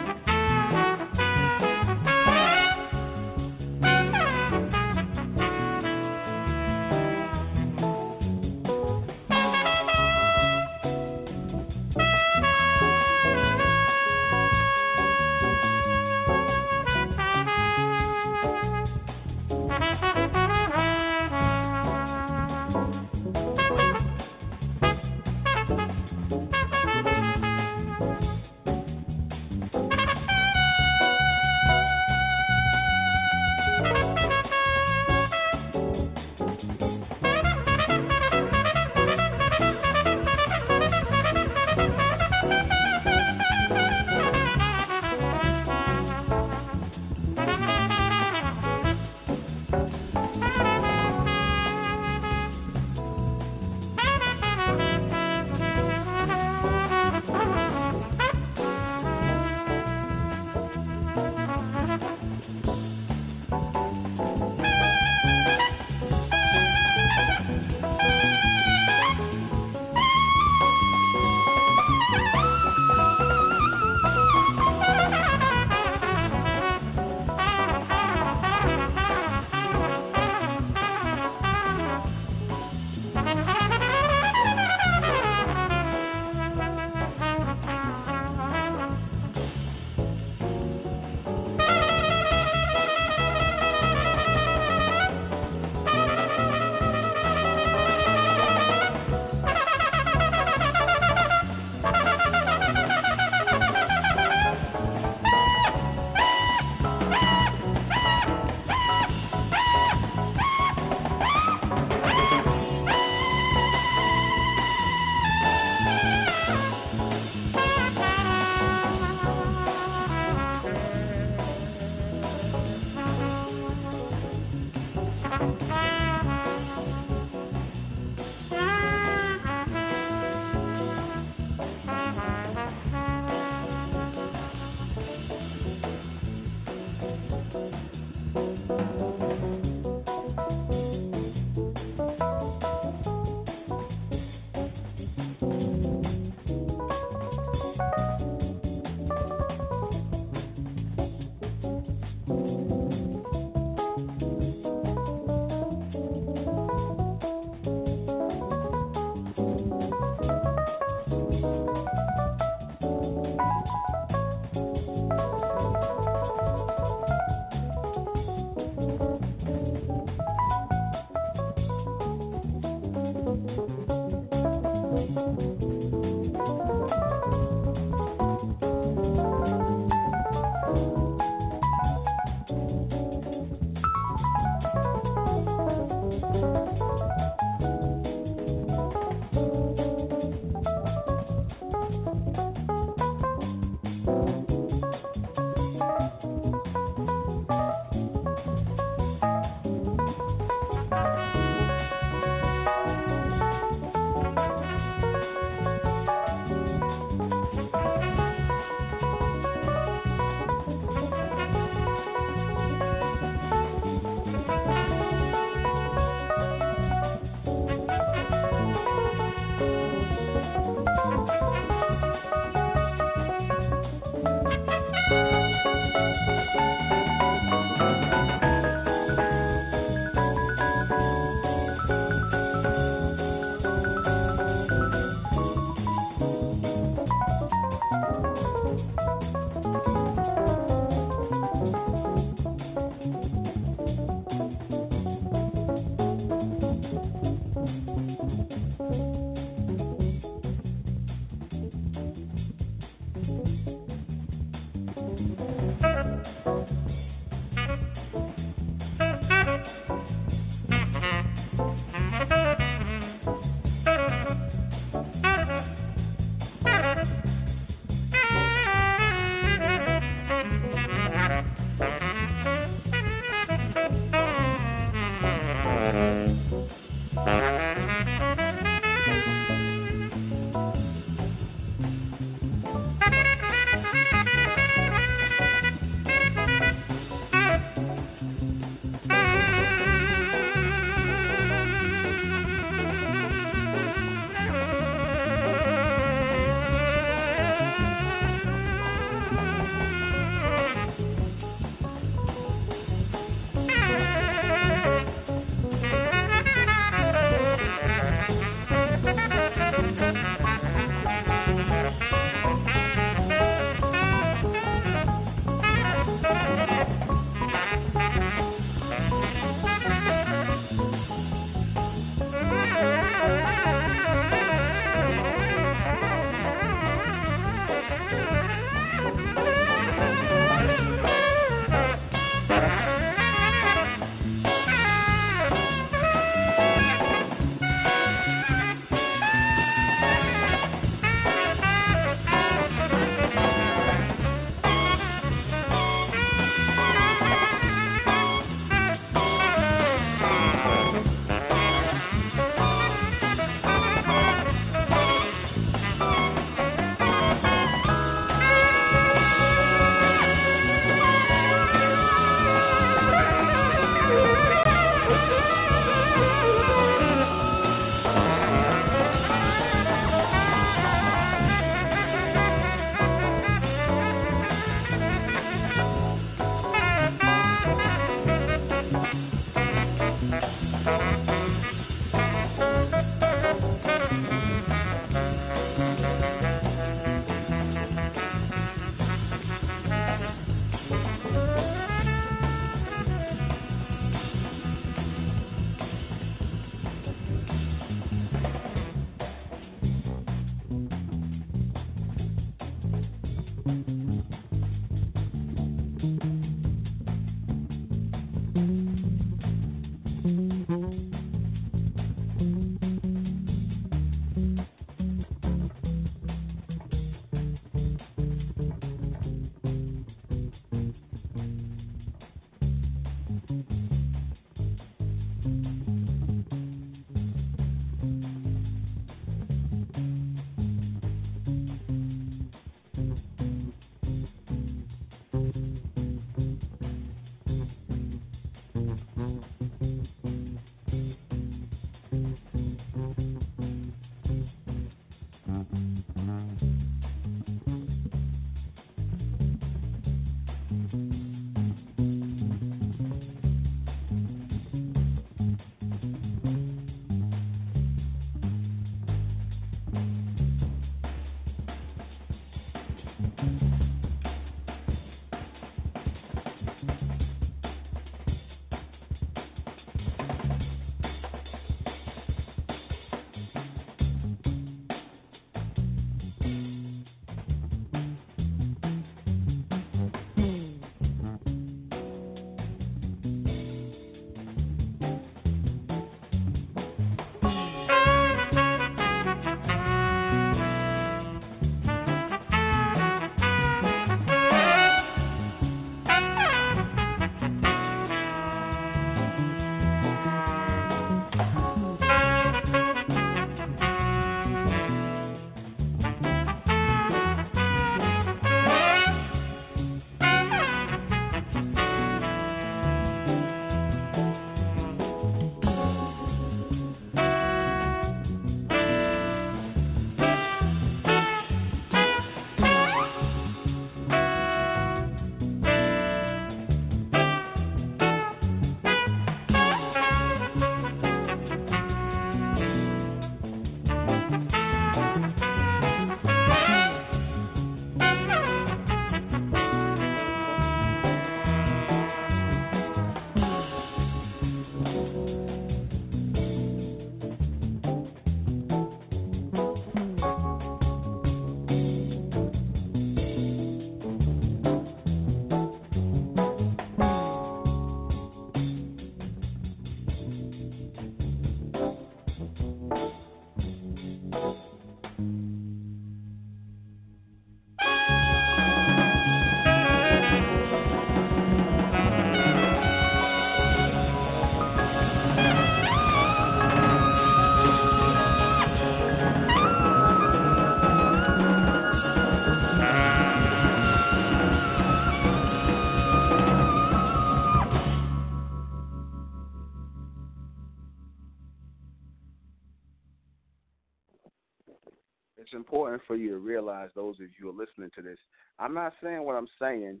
Of you are listening to this, I'm not saying what I'm saying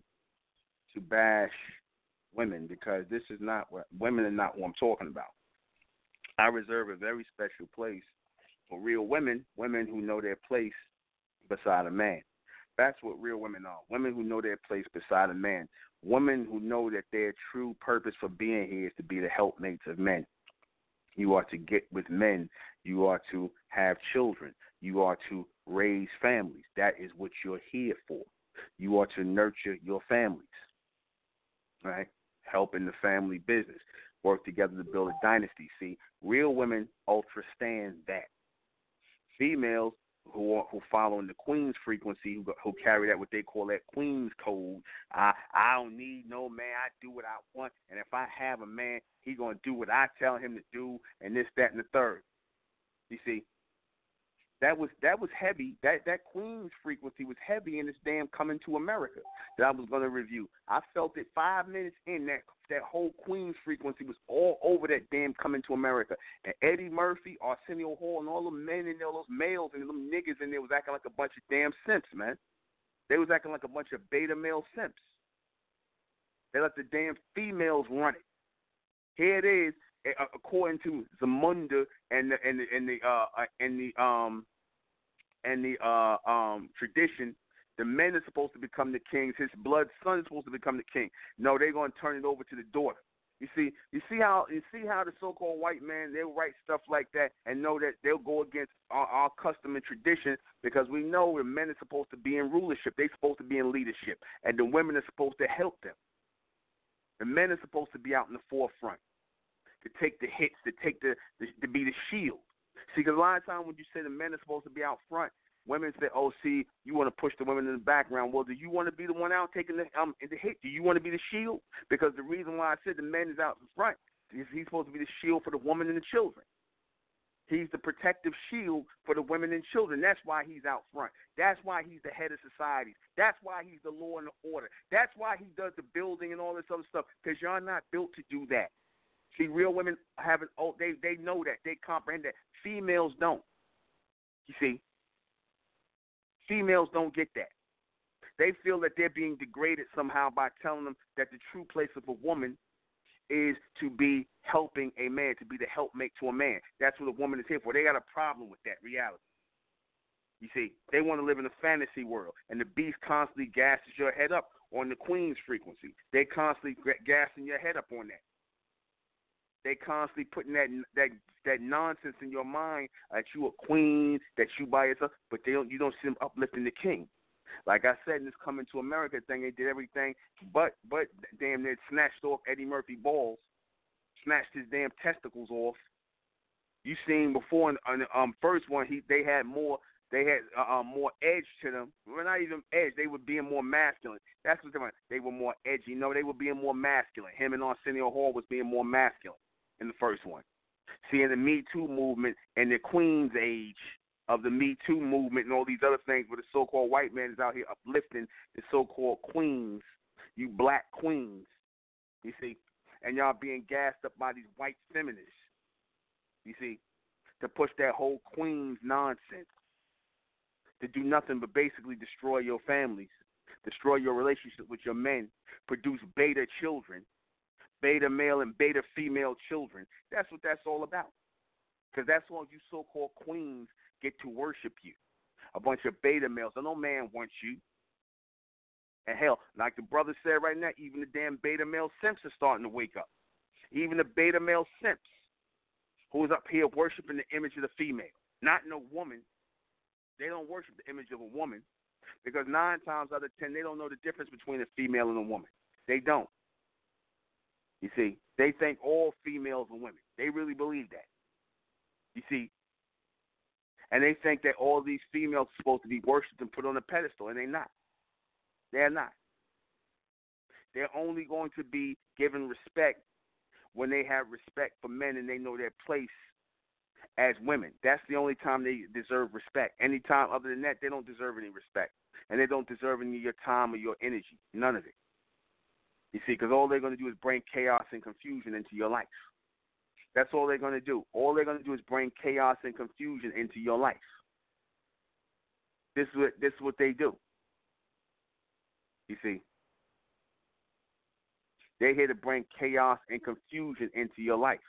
to bash women because this is not what women are not what I'm talking about. I reserve a very special place for real women, women who know their place beside a man. That's what real women are. Women who know their place beside a man. Women who know that their true purpose for being here is to be the helpmates of men. You are to get with men. You are to have children. You are to raise families. That is what you're here for. You are to nurture your families. Right? Help in the family business. Work together to build a dynasty. See, real women understand that. Females who are, who follow in the Queen's frequency, who, who carry that what they call that Queen's code. I I don't need no man. I do what I want, and if I have a man, he gonna do what I tell him to do, and this, that, and the third. You see, that was that was heavy. That that Queen's frequency was heavy in this damn coming to America that I was to review. I felt it five minutes in that that whole Queen's frequency was all over that damn coming to America. And Eddie Murphy, Arsenio Hall, and all the men there, all those males and them niggas in there was acting like a bunch of damn simps, man. They was acting like a bunch of beta male simps. They let the damn females run it. Here it is, according to Zamunda and the and the and the uh and the um and the uh, um, tradition, the men are supposed to become the kings. His blood son is supposed to become the king. No, they're going to turn it over to the daughter. You see, you see how you see how the so-called white man they'll write stuff like that and know that they'll go against our, our custom and tradition because we know the men are supposed to be in rulership. They're supposed to be in leadership, and the women are supposed to help them. The men are supposed to be out in the forefront to take the hits, to take the, the to be the shield. See, because a lot of times when you say the men are supposed to be out front, women say, "Oh, see, you want to push the women in the background." Well, do you want to be the one out taking the um the hit? Do you want to be the shield? Because the reason why I said the man is out in front is he's supposed to be the shield for the woman and the children. He's the protective shield for the women and children. That's why he's out front. That's why he's the head of society. That's why he's the law and the order. That's why he does the building and all this other stuff. Because y'all not built to do that. See, real women have it. Oh, they they know that. They comprehend that. Females don't. You see, females don't get that. They feel that they're being degraded somehow by telling them that the true place of a woman is to be helping a man, to be the helpmate to a man. That's what a woman is here for. They got a problem with that reality. You see, they want to live in a fantasy world, and the beast constantly gasses your head up on the queen's frequency. They constantly gassing your head up on that. They constantly putting that that that nonsense in your mind that you a queen, that you by yourself, but they don't you don't see them uplifting the king. Like I said in this coming to America thing, they did everything but but damn they snatched off Eddie Murphy balls, snatched his damn testicles off. You seen before in, in the um, first one he they had more they had uh, um, more edge to them. Well, not even edge. They were being more masculine. That's what they were. They were more edgy. No, they were being more masculine. Him and Arsenio Hall was being more masculine in the first one. Seeing the Me Too movement and the Queen's age of the Me Too movement and all these other things where the so called white man is out here uplifting the so called queens, you black queens. You see? And y'all being gassed up by these white feminists. You see? To push that whole queen's nonsense. To do nothing but basically destroy your families, destroy your relationship with your men, produce beta children, beta male and beta female children. That's what that's all about. Because that's all you so called queens get to worship you. A bunch of beta males. And no man wants you. And hell, like the brother said right now, even the damn beta male simps are starting to wake up. Even the beta male simps who is up here worshiping the image of the female, not no woman. They don't worship the image of a woman because nine times out of ten they don't know the difference between a female and a woman. They don't. You see, they think all females are women. They really believe that. You see, and they think that all these females are supposed to be worshipped and put on a pedestal, and they're not. They're not. They're only going to be given respect when they have respect for men and they know their place as women. That's the only time they deserve respect. Anytime other than that, they don't deserve any respect, and they don't deserve any of your time or your energy. None of it. You see, because all they're going to do is bring chaos and confusion into your life. That's all they're going to do. All they're going to do is bring chaos and confusion into your life. This is what this is what they do. You see, they're here to bring chaos and confusion into your life,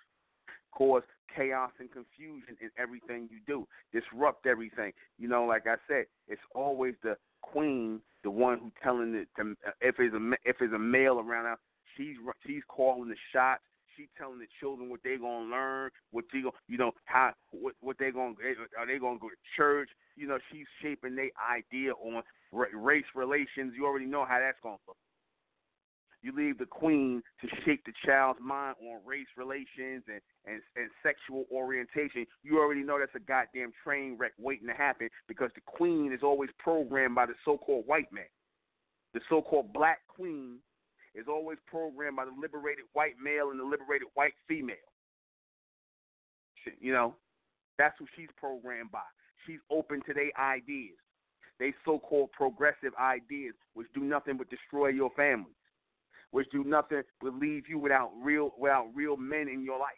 cause chaos and confusion in everything you do, disrupt everything. You know, like I said, it's always the queen, the one who telling it. To, uh, if it's a if it's a male around her, she's she's calling the shots. She telling the children what they're gonna learn, what they go, you know, how what what they gonna are they gonna go to church? You know, she's shaping their idea on race relations. You already know how that's gonna look. You leave the queen to shape the child's mind on race relations and, and, and sexual orientation. You already know that's a goddamn train wreck waiting to happen because the queen is always programmed by the so called white man. The so called black queen is always programmed by the liberated white male and the liberated white female. You know, that's who she's programmed by. She's open to their ideas. They so called progressive ideas, which do nothing but destroy your family which do nothing but leave you without real without real men in your life.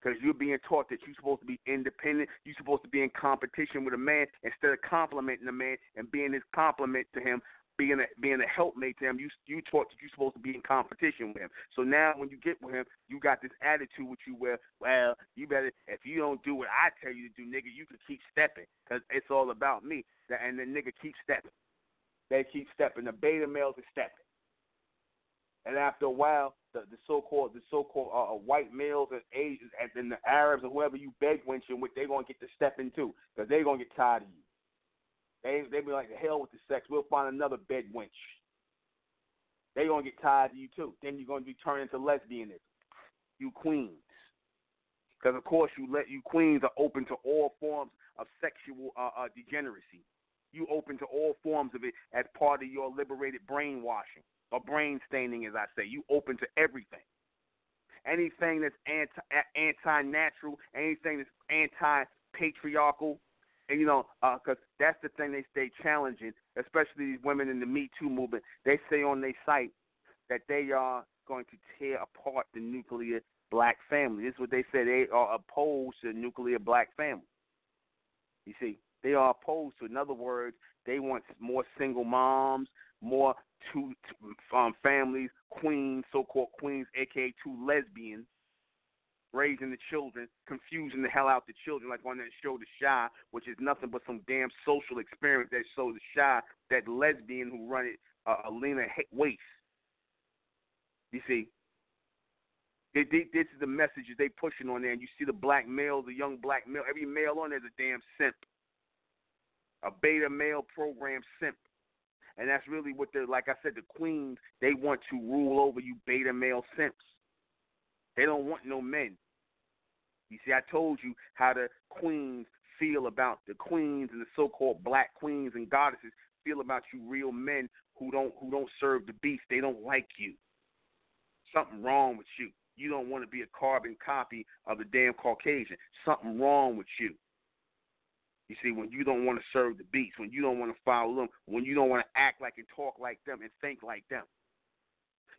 Because you're being taught that you're supposed to be independent, you're supposed to be in competition with a man instead of complimenting a man and being his compliment to him, being a being a helpmate to him. You you taught that you're supposed to be in competition with him. So now when you get with him, you got this attitude with you where, well, you better if you don't do what I tell you to do, nigga, you can keep stepping because it's all about me. And the nigga keep stepping. They keep stepping. The beta males are stepping and after a while, the, the so-called the so-called uh, uh white males and Asians and the Arabs and whoever you beg wenching with, they're gonna get to step into because they're gonna get tired of you. They they be like the hell with the sex. We'll find another bed wench. They gonna get tired of you too. Then you're gonna be turned into lesbianism. You queens, because of course you let you queens are open to all forms of sexual uh, uh, degeneracy. You open to all forms of it as part of your liberated brainwashing or brain staining, as I say. You open to everything. Anything that's anti anti natural, anything that's anti patriarchal, and you know, because uh, that's the thing they stay challenging, especially these women in the Me Too movement. They say on their site that they are going to tear apart the nuclear black family. This is what they say. They are opposed to the nuclear black family. You see, they are opposed to. In other words, they want more single moms, more two, um, families, queens, so-called queens, aka two lesbians, raising the children, confusing the hell out the children, like on that show The Chi, which is nothing but some damn social experiment that shows The Chi, that lesbian who run it, uh, Alina Waithe. You see, they, they, this is the messages they pushing on there, and you see the black male, the young black male, every male on there's a damn simp, a beta male program simp. And that's really what they're like I said, the queens, they want to rule over you beta male simps. They don't want no men. You see, I told you how the queens feel about the queens and the so called black queens and goddesses feel about you real men who don't who don't serve the beast. They don't like you. Something wrong with you. You don't want to be a carbon copy of the damn Caucasian. Something wrong with you. You see, when you don't want to serve the beats, when you don't want to follow them, when you don't want to act like and talk like them and think like them.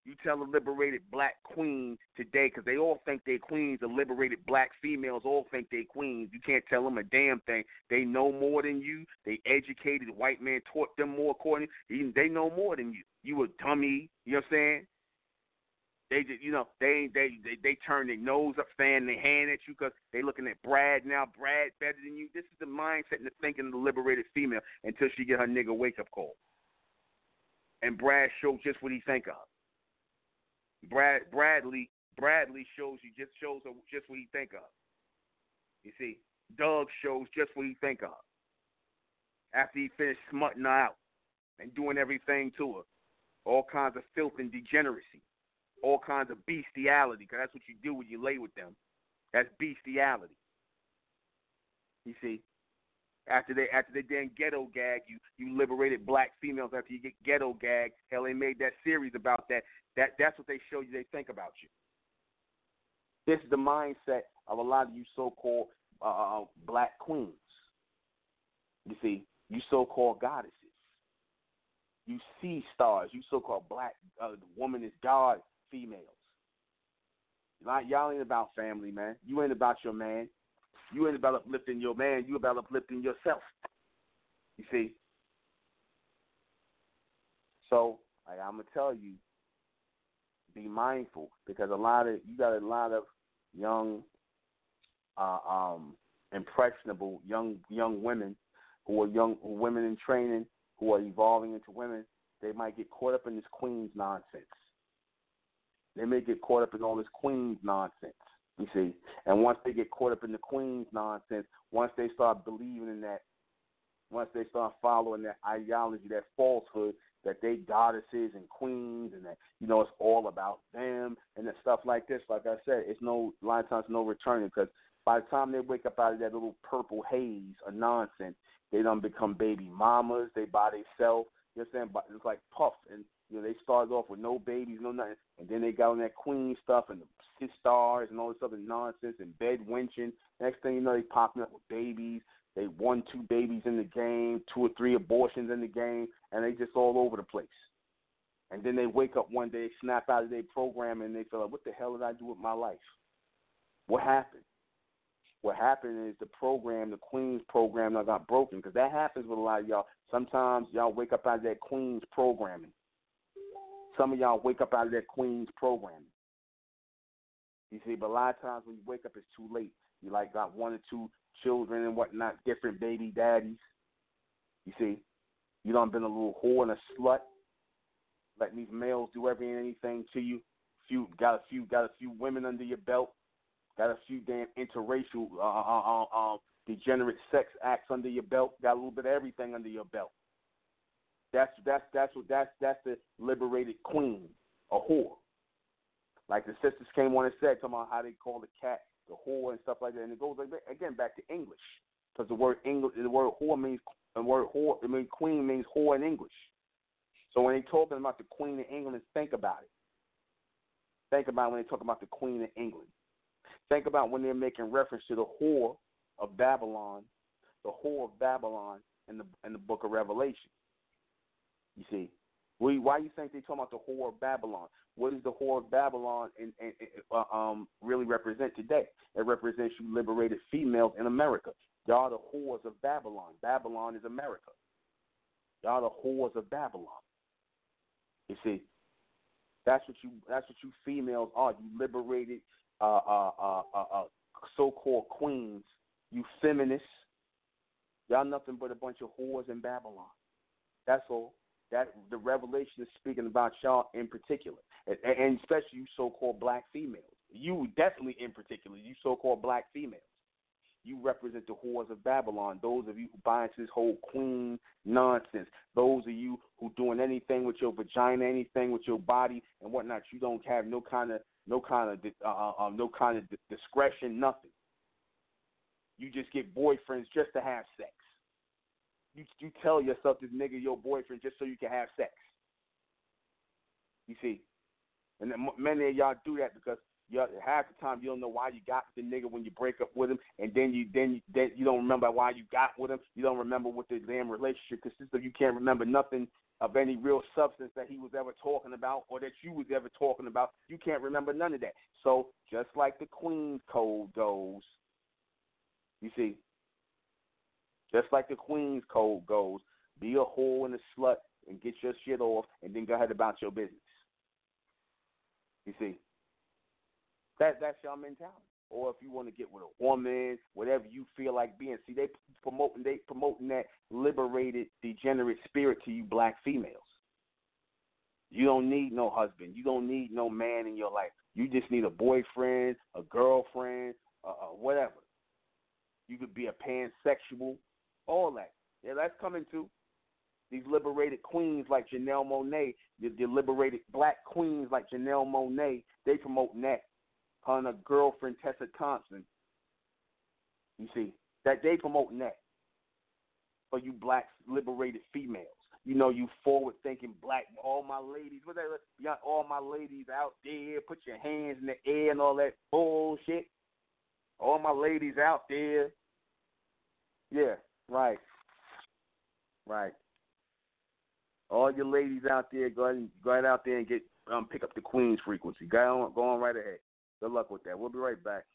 You tell a liberated black queen today, because they all think they're queens. The liberated black females all think they're queens. You can't tell them a damn thing. They know more than you. They educated. The white man taught them more. According, they know more than you. You a dummy. You know what I'm saying? They just, you know, they they they, they turn their nose up, fan their hand at you because they looking at Brad now. Brad better than you. This is the mindset and the thinking of the liberated female until she get her nigga wake up call. And Brad shows just what he think of. Brad Bradley Bradley shows you just shows her just what he think of. You see, Doug shows just what he think of. After he finished smutting her out and doing everything to her, all kinds of filth and degeneracy all kinds of bestiality, because that's what you do when you lay with them. That's bestiality. You see, after they after they then ghetto gag you, you liberated black females after you get ghetto gag. Hell, they made that series about that. That that's what they show you. They think about you. This is the mindset of a lot of you so-called uh, uh black queens. You see, you so-called goddesses. You see stars. You so-called black uh, woman is God females. Y'all ain't about family, man. You ain't about your man. You ain't about uplifting your man. You about uplifting yourself. You see, So like, I'm gonna tell you, be mindful because a lot of you got a lot of young, uh, um, impressionable young young women who are young women in training who are evolving into women. They might get caught up in this queen's nonsense. They may get caught up in all this queen's nonsense. You see, and once they get caught up in the queen's nonsense, once they start believing in that, once they start following that ideology, that falsehood, that they goddesses and queens, and that you know it's all about them and that stuff like this. Like I said, it's no a lot of times no returning because by the time they wake up out of that little purple haze of nonsense, they don't become baby mamas. They buy themselves. You saying? But it's like Puff, and you know they started off with no babies, no nothing, and then they got on that queen stuff and the stars and all this other nonsense and bed winching. Next thing you know, they popping up with babies. They won two babies in the game, two or three abortions in the game, and they just all over the place. And then they wake up one day, snap out of their program, and they feel like, what the hell did I do with my life? What happened? What happened is the program, the Queen's program, that got broken because that happens with a lot of y'all. Sometimes y'all wake up out of that Queen's programming. Some of y'all wake up out of that Queen's programming. You see, but a lot of times when you wake up, it's too late. You like got one or two children and whatnot, different baby daddies. You see, you done been a little whore and a slut, letting these males do every and anything to you. Few got a few got a few women under your belt, got a few damn interracial uh, uh, uh, uh, degenerate sex acts under your belt, got a little bit of everything under your belt. That's that's that's what that's that's the liberated queen, a whore. Like the sisters came on and said, talking about how they call the cat the whore and stuff like that, and it goes like that, again back to English because the word English, the word whore means the word whore, I mean queen means whore in English. So when they're talking about the Queen of England, think about it. Think about when they talk about the Queen of England. Think about when they're making reference to the whore of Babylon, the whore of Babylon in the in the book of Revelation. You see, we, why you think they talking about the whore of Babylon? What does the whore of Babylon and, and, uh, um, really represent today? It represents you liberated females in America. Y'all the whores of Babylon. Babylon is America. Y'all the whores of Babylon. You see, that's what you that's what you females are. You liberated uh, uh, uh, uh, uh so-called queens. You feminists. Y'all nothing but a bunch of whores in Babylon. That's all. That the revelation is speaking about y'all in particular, and, and especially you so-called black females. You definitely, in particular, you so-called black females. You represent the whores of Babylon. Those of you who buy into this whole queen nonsense. Those of you who doing anything with your vagina, anything with your body and whatnot. You don't have no kind of no kind of uh, uh, um, no kind of discretion, nothing. You just get boyfriends just to have sex you you tell yourself this nigga your boyfriend just so you can have sex. You see, and many of y'all do that because you half the time you don't know why you got the nigga when you break up with him, and then you then you, then you don't remember why you got with him. You don't remember what the damn relationship consists of. You can't remember nothing of any real substance that he was ever talking about or that you was ever talking about. You can't remember none of that. So just like the Queen's Code goes, you see, just like the Queen's Code goes, be a whore and a slut and get your shit off and then go ahead about your business. You see? That that's your mentality. Or if you want to get with a woman, whatever you feel like being. See, they promoting they promoting that liberated, degenerate spirit to you black females. You don't need no husband. You don't need no man in your life. You just need a boyfriend, a girlfriend, uh, whatever. You could be a pansexual. All that. Yeah, that's coming too. These liberated queens like Janelle Monáe, the, the liberated black queens like Janelle Monáe, they promote that. Her and her girlfriend Tessa Thompson. You see, that they promote that for you black liberated females. You know, you forward thinking black, all my ladies, whatever, all my ladies out there, put your hands in the air and all that bullshit. All my ladies out there. Yeah, Right. Right. All your ladies out there, go ahead, go ahead out there and get um, pick up the Queen's frequency. Go on, go on right ahead. Good luck with that. We'll be right back.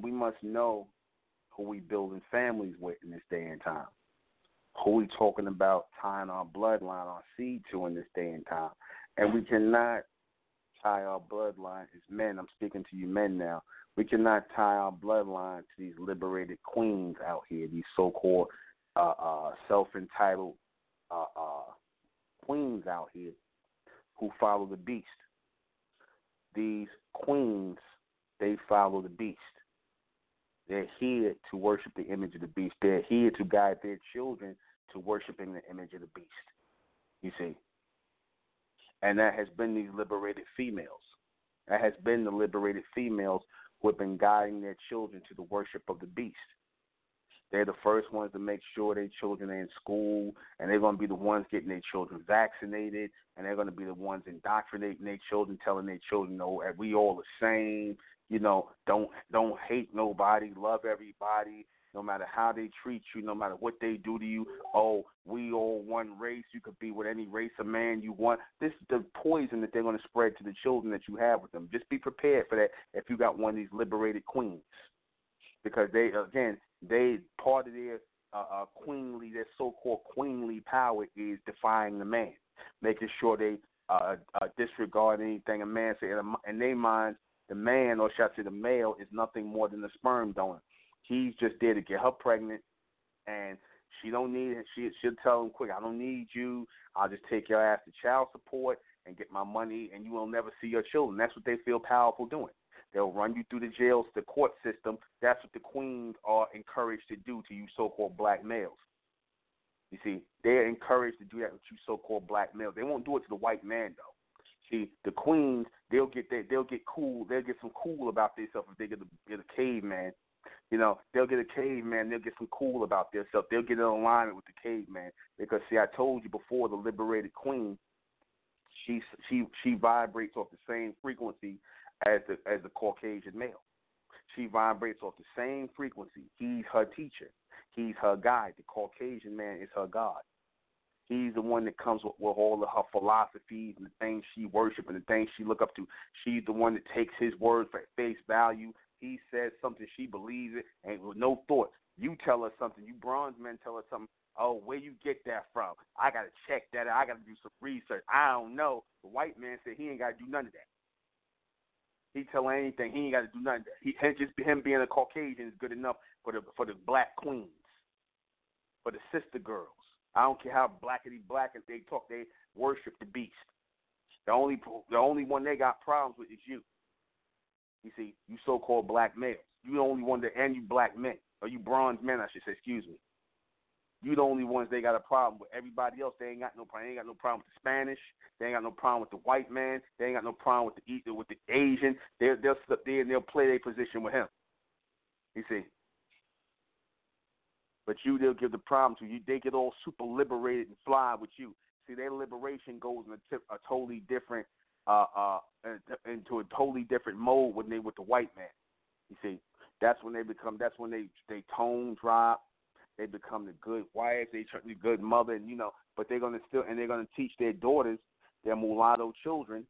We must know who we building families with in this day and time. who we talking about tying our bloodline, our seed to in this day and time. And we cannot tie our bloodline as men. I'm speaking to you men now. We cannot tie our bloodline to these liberated queens out here, these so-called uh, uh, self-entitled uh, uh, queens out here who follow the beast. These queens, they follow the beast. They're here to worship the image of the beast. They're here to guide their children to worshiping the image of the beast. You see. And that has been these liberated females. That has been the liberated females who have been guiding their children to the worship of the beast. They're the first ones to make sure their children are in school, and they're going to be the ones getting their children vaccinated, and they're going to be the ones indoctrinating their children, telling their children, "No, we all the same. You know, don't don't hate nobody, love everybody, no matter how they treat you, no matter what they do to you. Oh, we all one race. You could be with any race of man you want. This is the poison that they're going to spread to the children that you have with them. Just be prepared for that if you got one of these liberated queens, because they again they part of their uh, uh, queenly, their so-called queenly power is defying the man, making sure they uh, uh, disregard anything a man says. In their minds, the man, or should I say the male, is nothing more than a sperm donor. He's just there to get her pregnant, and she don't need it. She she'll tell him quick, I don't need you. I'll just take your ass to child support and get my money, and you will never see your children. That's what they feel powerful doing. They'll run you through the jails, the court system. That's what the queens are encouraged to do to you so-called black males. You see, they're encouraged to do that with you so-called black males. They won't do it to the white man though. See, the queens, they'll get they, they'll get cool. They'll get some cool about themselves if they get a, get a caveman. You know, they'll get a caveman. They'll get some cool about themselves. They'll get in alignment with the caveman because see, I told you before, the liberated queen, she she she vibrates off the same frequency as the as the Caucasian male. She vibrates off the same frequency. He's her teacher. He's her guide. The Caucasian man is her God. He's the one that comes with, with all of her philosophies and the things she worships and the things she look up to. She's the one that takes his word for face value. He says something, she believes it, and with no thoughts. You tell her something. You bronze men tell her something. Oh, where you get that from? I gotta check that. out. I gotta do some research. I don't know. The white man said he ain't gotta do none of that. He tell anything. He ain't got to do nothing. He just him being a Caucasian is good enough for the for the black queens, for the sister girls. I don't care how blackety black they talk. They worship the beast. The only the only one they got problems with is you. You see, you so-called black males. You the only one that, and you black men, or you bronze men, I should say. Excuse me. You the only ones they got a problem with. Everybody else, they ain't got no problem. They ain't got no problem with the Spanish. They ain't got no problem with the white man. They ain't got no problem with the with the Asian. They'll they'll slip there and they'll play their position with him. You see. But you, they'll give the problem to you. They get all super liberated and fly with you. See, their liberation goes in a, t- a totally different, uh, uh, into a totally different mode when they with the white man. You see, that's when they become. That's when they they tone drop they become the good wife, they turn the good mother, and you know, but they're gonna still and they're gonna teach their daughters, their mulatto children,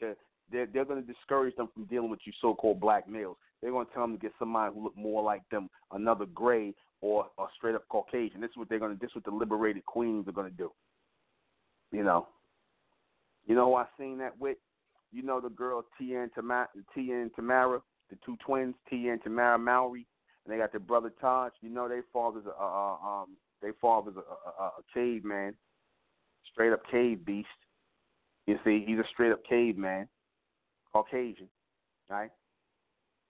to they're they're gonna discourage them from dealing with you so-called black males. They're gonna tell them to get somebody who look more like them, another gray or a straight up Caucasian. This is what they're gonna. This is what the liberated queens are gonna do. You know. You know who I seen that with? You know the girl Tia and Tamera, Tia Tamera, the two twins, Tia and Tamera Mowry and they got their brother Taj. You know, their father's a, a, um, their father's a, a, a caveman, straight up cave beast. You see, he's a straight up caveman, Caucasian, right?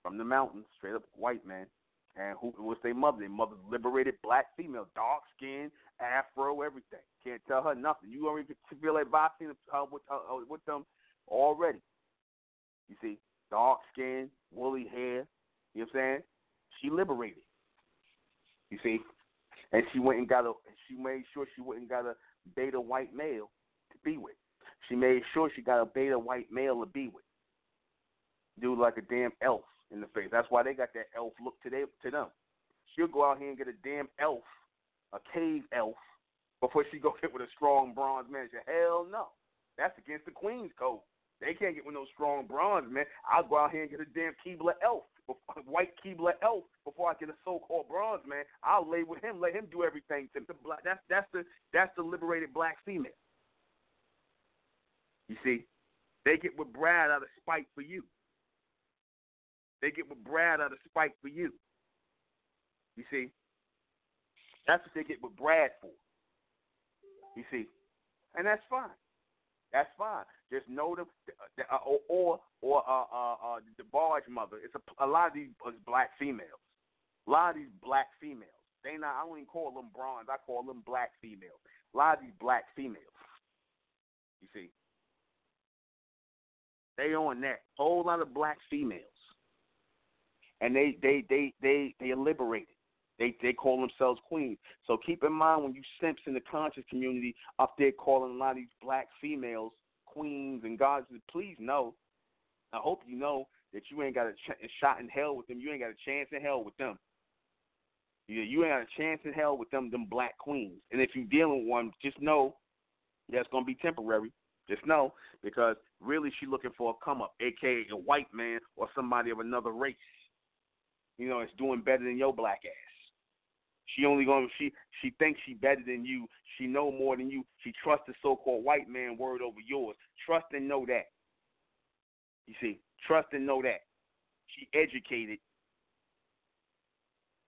From the mountains, straight up white man. And who was their mother? Their mother's liberated black female, dark skin, afro, everything. Can't tell her nothing. You already feel like boxing uh, with, uh, uh, with them already. You see, dark skin, woolly hair. You know what I'm saying? She liberated. You see, and she went and got a. She made sure she went and got a beta white male to be with. She made sure she got a beta white male to be with. Dude, like a damn elf in the face. That's why they got that elf look to, they, to them. She'll go out here and get a damn elf, a cave elf, before she *laughs* go get with a strong bronze man. Hell no. That's against the Queen's code. They can't get with no strong bronze man. I'll go out here and get a damn Keebler elf *laughs* white Keebler Elf before I get a so-called bronze man. I'll lay with him, let him do everything. To black, that's that's the that's the liberated black female. You see, they get with Brad out of spite for you. They get with Brad out of spite for you. You see, that's what they get with Brad for. You see, and that's fine. That's fine. Just know them, or or, or uh, uh, uh, the barge mother. It's a, a lot of these black females. A lot of these black females. They not. I don't even call them bronze. I call them black females. A lot of these black females. You see, they on that whole lot of black females, and they they they they they are liberated. They they call themselves queens. So keep in mind when you simps in the conscious community up there calling a lot of these black females queens and gods, please know. I hope you know that you ain't got a, ch- shot in hell with them. You ain't got a chance in hell with them. You, you ain't got a chance in hell with them, them black queens. And if you're dealing with one, just know that's gonna be temporary. Just know because really she's looking for a come up, aka a white man or somebody of another race. You know, it's doing better than your black ass. She only going she she thinks she better than you. She know more than you. She trusts the so-called white man word over yours. Trust and know that. You see, trust and know that. She educated.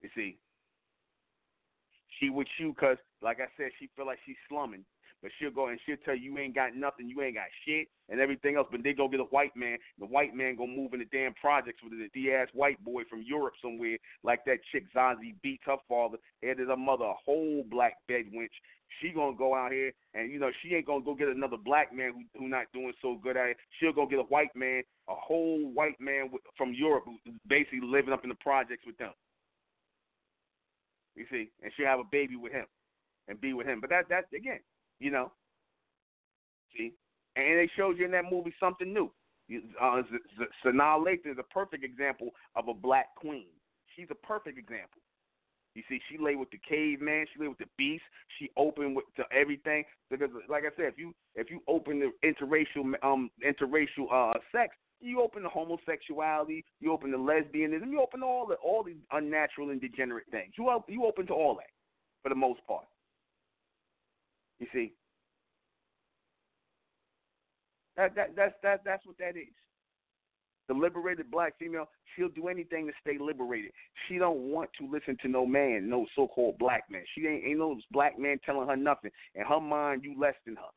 You see, she with you because, like I said, she feel like she's slumming. But she'll go and she'll tell you you ain't got nothing, you ain't got shit, and everything else. But they go get a white man. The white man gonna move in the damn projects with the ass white boy from Europe somewhere, like that chick Zazie Beetz her father, headed her mother a whole black bed wench. She gonna go out here and you know she ain't gonna go get another black man who who not doing so good at it. She'll go get a white man, a whole white man with, from Europe who's basically living up in the projects with them. You see, and she'll have a baby with him and be with him. But that that again, you know. See? And they showed you in that movie something new. Uh, Sanaa Lathan is a perfect example of a black queen. She's a perfect example. You see, she lay with the caveman, she lay with the beast, she opened with to everything. Because, like I said, if you if you open the interracial um interracial uh sex, you open the homosexuality, you open the lesbianism, you open all the all these unnatural and degenerate things. You you open to all that for the most part. You see, that that that's that that's what that is. The liberated black female, she'll do anything to stay liberated. She don't want to listen to no man, no so-called black man. She ain't ain't no black man telling her nothing. In her mind, you less than her.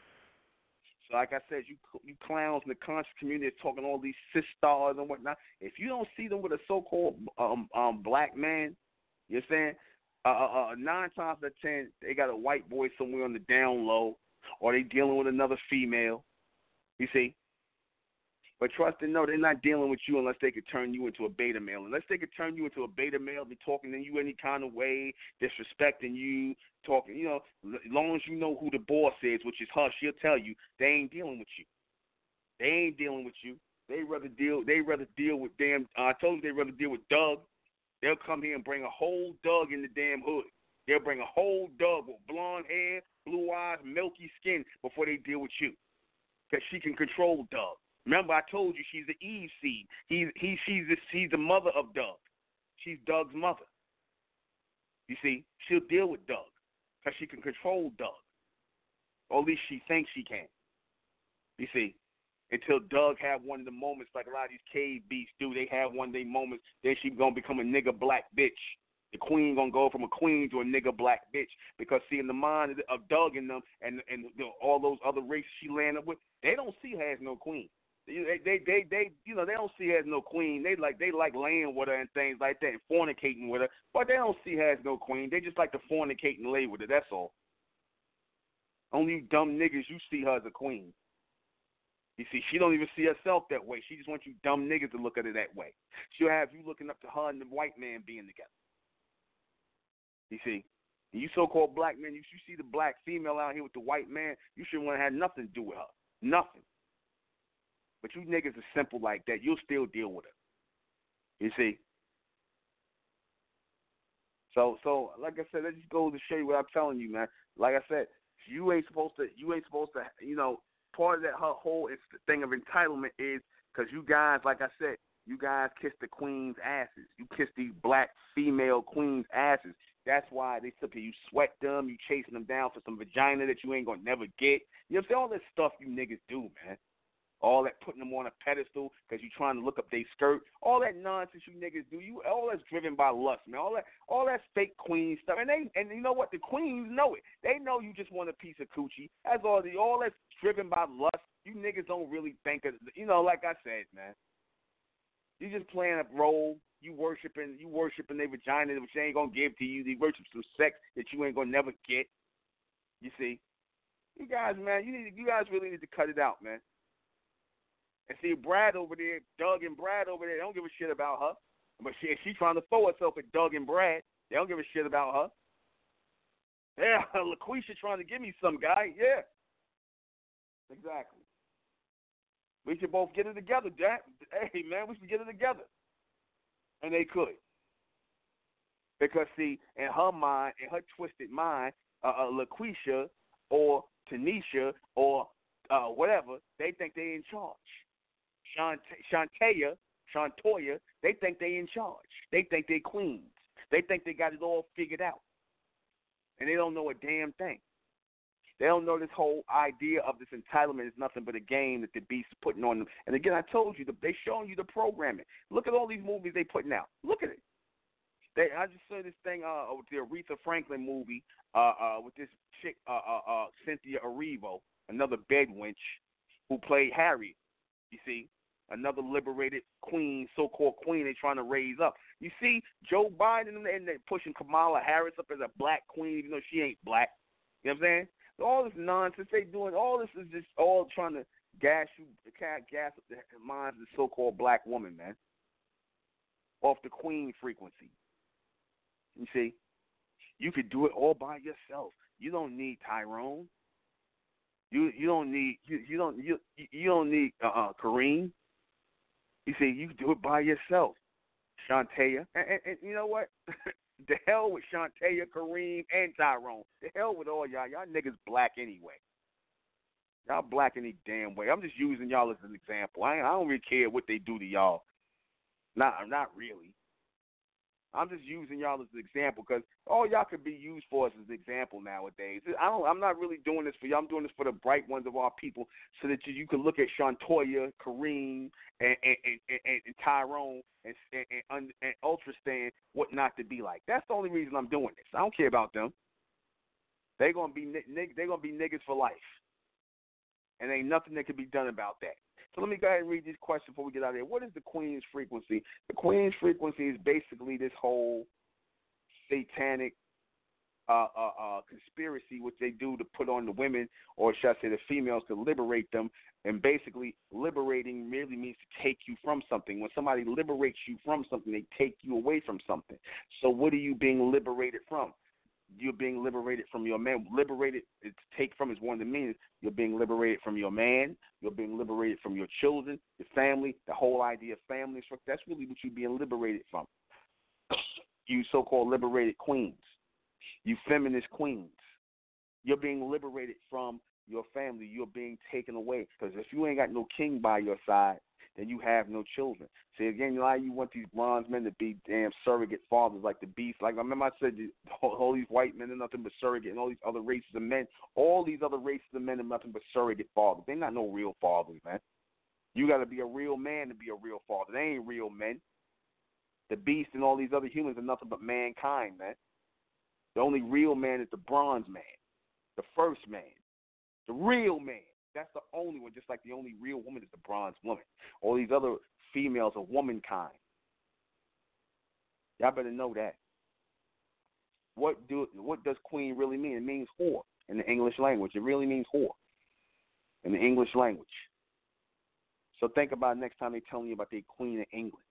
So, like I said, you you clowns in the conscious community talking all these sisters and whatnot. If you don't see them with a so-called um um black man, you're saying uh, uh, nine times out of ten, they got a white boy somewhere on the down low, or they dealing with another female. You see. But trust and know they're not dealing with you unless they could turn you into a beta male. Unless they could turn you into a beta male, be talking to you any kind of way, disrespecting you, talking, you know, as long as you know who the boss is, which is her, she'll tell you they ain't dealing with you. They ain't dealing with you. They rather deal. They rather deal with damn. Uh, I told you they rather deal with Doug They'll come here and bring a whole Doug in the damn hood. They'll bring a whole Doug with blonde hair, blue eyes, milky skin before they deal with you. Because she can control Doug. Remember, I told you she's the Eve seed. He's he she's the, she's the mother of Doug. She's Doug's mother. You see, she'll deal with Doug because she can control Doug. Or at least she thinks she can. You see, until Doug have one of the moments like a lot of these cave beasts do. They have one of their moments. Then she gonna become a nigga black bitch. The queen gonna go from a queen to a nigga black bitch because see in the mind of Doug and them and and you know, all those other races she landed with, they don't see her as no queen. They, they they they you know they don't see her as no queen. They like they like laying with her and things like that and fornicating with her, but they don't see her as no queen. They just like to fornicate and lay with her. That's all. Only you dumb niggas you see her as a queen. You see, she don't even see herself that way. She just wants you dumb niggas to look at her that way. She'll have you looking up to her and the white man being together. You see, and you so-called black men, you, you see the black female out here with the white man, you shouldn't want to have nothing to do with her. Nothing. But you niggas are simple like that. You'll still deal with her. You see. So, so like I said, that just goes to show you what I'm telling you, man. Like I said, you ain't supposed to. You ain't supposed to. You know, part of that her whole thing of entitlement is because you guys, like I said, You guys kiss the queen's asses. You kiss these black female queens' asses. That's why they sit you sweat them, you chasing them down for some vagina that you ain't gonna never get. You know, all this stuff you niggas do, man. All that putting them on a pedestal because you're trying to look up their skirt. All that nonsense you niggas do. You all that's driven by lust, man. All that all that fake queen stuff. And they and you know what? The queens know it. They know you just want a piece of coochie. That's all the all that's driven by lust. You niggas don't really think of you know, like I said, man. You just playing a role. You worshiping, you worshiping their vagina, which they ain't gonna give to you. They worship some sex that you ain't gonna never get. You see, you guys, man, you need, you guys really need to cut it out, man. And see Brad over there, Doug and Brad over there, they don't give a shit about her. But she, she trying to throw herself at Doug and Brad. They don't give a shit about her. Yeah, *laughs* LaQuisha trying to give me some guy. Yeah, exactly. We should both get it together, Jack. Hey, man, we should get it together. And they could. Because, see, in her mind, in her twisted mind, uh, uh, LaQuisha or Tanisha or uh, whatever, they think they in charge. Shant- Shantea, Shantoya, they think they in charge. They think they queens. They think they got it all figured out. And they don't know a damn thing. They don't know this whole idea of this entitlement is nothing but a game that the beast is putting on them. And again, I told you, they showing you the programming. Look at all these movies they putting out. Look at it. They, I just saw this thing uh, with the Aretha Franklin movie uh, uh, with this chick, uh, uh, uh, Cynthia Erivo, another bed wench, who played Harry. You see, another liberated queen, so-called queen, they're trying to raise up. You see, Joe Biden and they're pushing Kamala Harris up as a black queen, even though she ain't black. You know what I'm saying? all this nonsense they doing, all this is just all trying to gas you, gas up the minds of the so-called black woman, man, off the queen frequency. You see, you could do it all by yourself. You don't need Tyrone. You you don't need you, you don't you you don't need uh, uh Kareem. You see, you do it by yourself, Shantea. And, and, and you know what? *laughs* The hell with Shantae, Kareem, and Tyrone. The hell with all y'all. Y'all niggas black anyway. Y'all black any damn way. I'm just using y'all as an example. I, I don't really care what they do to y'all. Not, not really. I'm just using y'all as an example because all y'all could be used for as an example nowadays. I don't. I'm not really doing this for y'all. I'm doing this for the bright ones of our people, so that you, you can look at Shantoya, Kareem, and and, and, and, Tyrone, and and, and, and Ultrastan what not to be like. That's the only reason I'm doing this. I don't care about them. They gonna be they gonna be niggas for life, and ain't nothing that can be done about that. So let me go ahead and read these questions before we get out of here. What is the Queen's frequency? The Queen's frequency is basically this whole satanic uh, uh, uh, conspiracy which they do to put on the women, or should I say the females, to liberate them. And basically, liberating merely means to take you from something. When somebody liberates you from something, they take you away from something. So, what are you being liberated from? You're being liberated from your man. Liberated to take from is one of the meanings. You're being liberated from your man. You're being liberated from your children, your family, the whole idea of family structure. That's really what you're being liberated from. *coughs* you so-called liberated queens, you feminist queens. You're being liberated from your family. You're being taken away because if you ain't got no king by your side, then you have no children. See again, you know you want these bronze men to be damn surrogate fathers like the beast. Like I remember I said, all, all these white men are nothing but surrogate, and all these other races of men, all these other races of men are nothing but surrogate fathers. They're not no real fathers, man. You got to be a real man to be a real father. They ain't real men. The beast and all these other humans are nothing but mankind, man. The only real man is the bronze man, the first man, the real man. That's the only one, just like the only real woman is the bronze woman. All these other females are womankind. Y'all better know that. What do what does queen really mean? It means whore in the English language. It really means whore in the English language. So think about next time they telling you about the Queen of England.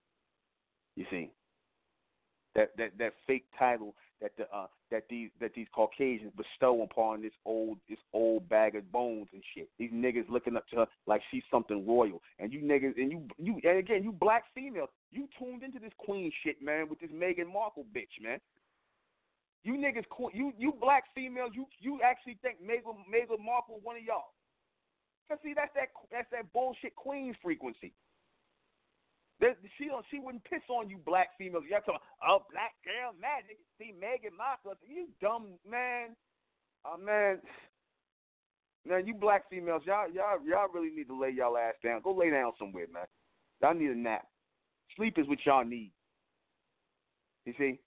You see, that that that fake title that the uh, that these that these Caucasians bestow upon this old this old bag of bones and shit. These niggas looking up to her like she's something royal, and you niggas and you you and again you black females, you tuned into this queen shit, man, with this Meghan Markle bitch, man. You niggas, you you black females, you you actually think Meghan Meghan Markle one of y'all? Cause see, that's that that's that bullshit queen's frequency. That she she wouldn't piss on you black females. Y'all talking oh black girl magic. See Meghan Markle. You dumb man. Oh man. Man, you black females, y'all y'all y'all really need to lay y'all ass down. Go lay down somewhere, man. Y'all need a nap. Sleep is what y'all need. You see?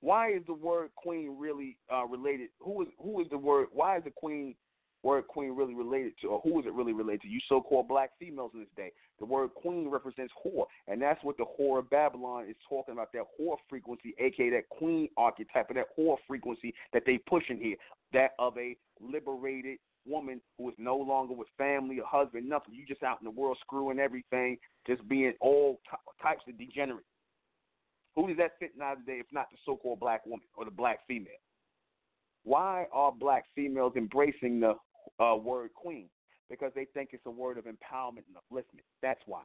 Why is the word queen really uh, related? Who is who is the word? Why is the queen word queen really related to, or who is it really related to? You so-called black females in this day. The word queen represents whore, and that's what the whore of Babylon is talking about. That whore frequency, aka that queen archetype, of that whore frequency that they pushing here. That of a liberated woman who is no longer with family or husband, nothing. You just out in the world screwing everything, just being all types of degenerate. Who does that fit nowadays if not the so-called black woman or the black female? Why are black females embracing the uh, word queen? Because they think it's a word of empowerment and upliftment. That's why.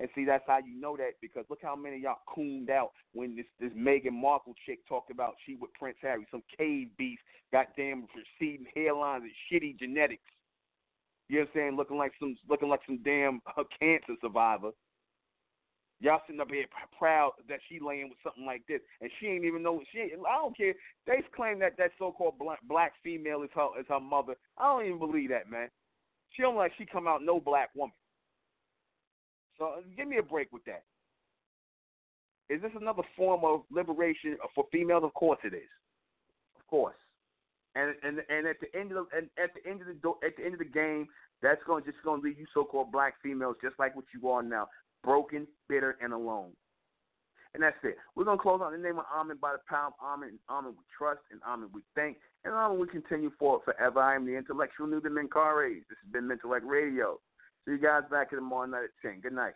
And see, that's how you know that because look how many y'all cooned out when this this Meghan Markle chick talked about she with Prince Harry, some cave beef, goddamn receding hairlines and shitty genetics. You know what I'm saying? Looking like some looking like some damn uh, cancer survivor. Y'all sitting up here proud that she laying with something like this, and she ain't even know she. Ain't, I don't care. They claim that that so-called black, black female is her is her mother. I don't even believe that, man. She don't like she come out no black woman. So uh, give me a break with that. Is this another form of liberation for females? Of course it is. Of course. And and and at the end of the, and at the end of the at the end of the game, that's going just going to leave you so-called black females just like what you are now, broken, bitter, and alone. And that's it. We're going to close on the name of Amen by the power of Amen. And Amen we trust, and Amen we thank, and Amen we continue forward forever. I am the intellectual Nuuben Menkarayzz. This has been Mentellect Radio. See you guys back in the morning night at 10. Good night.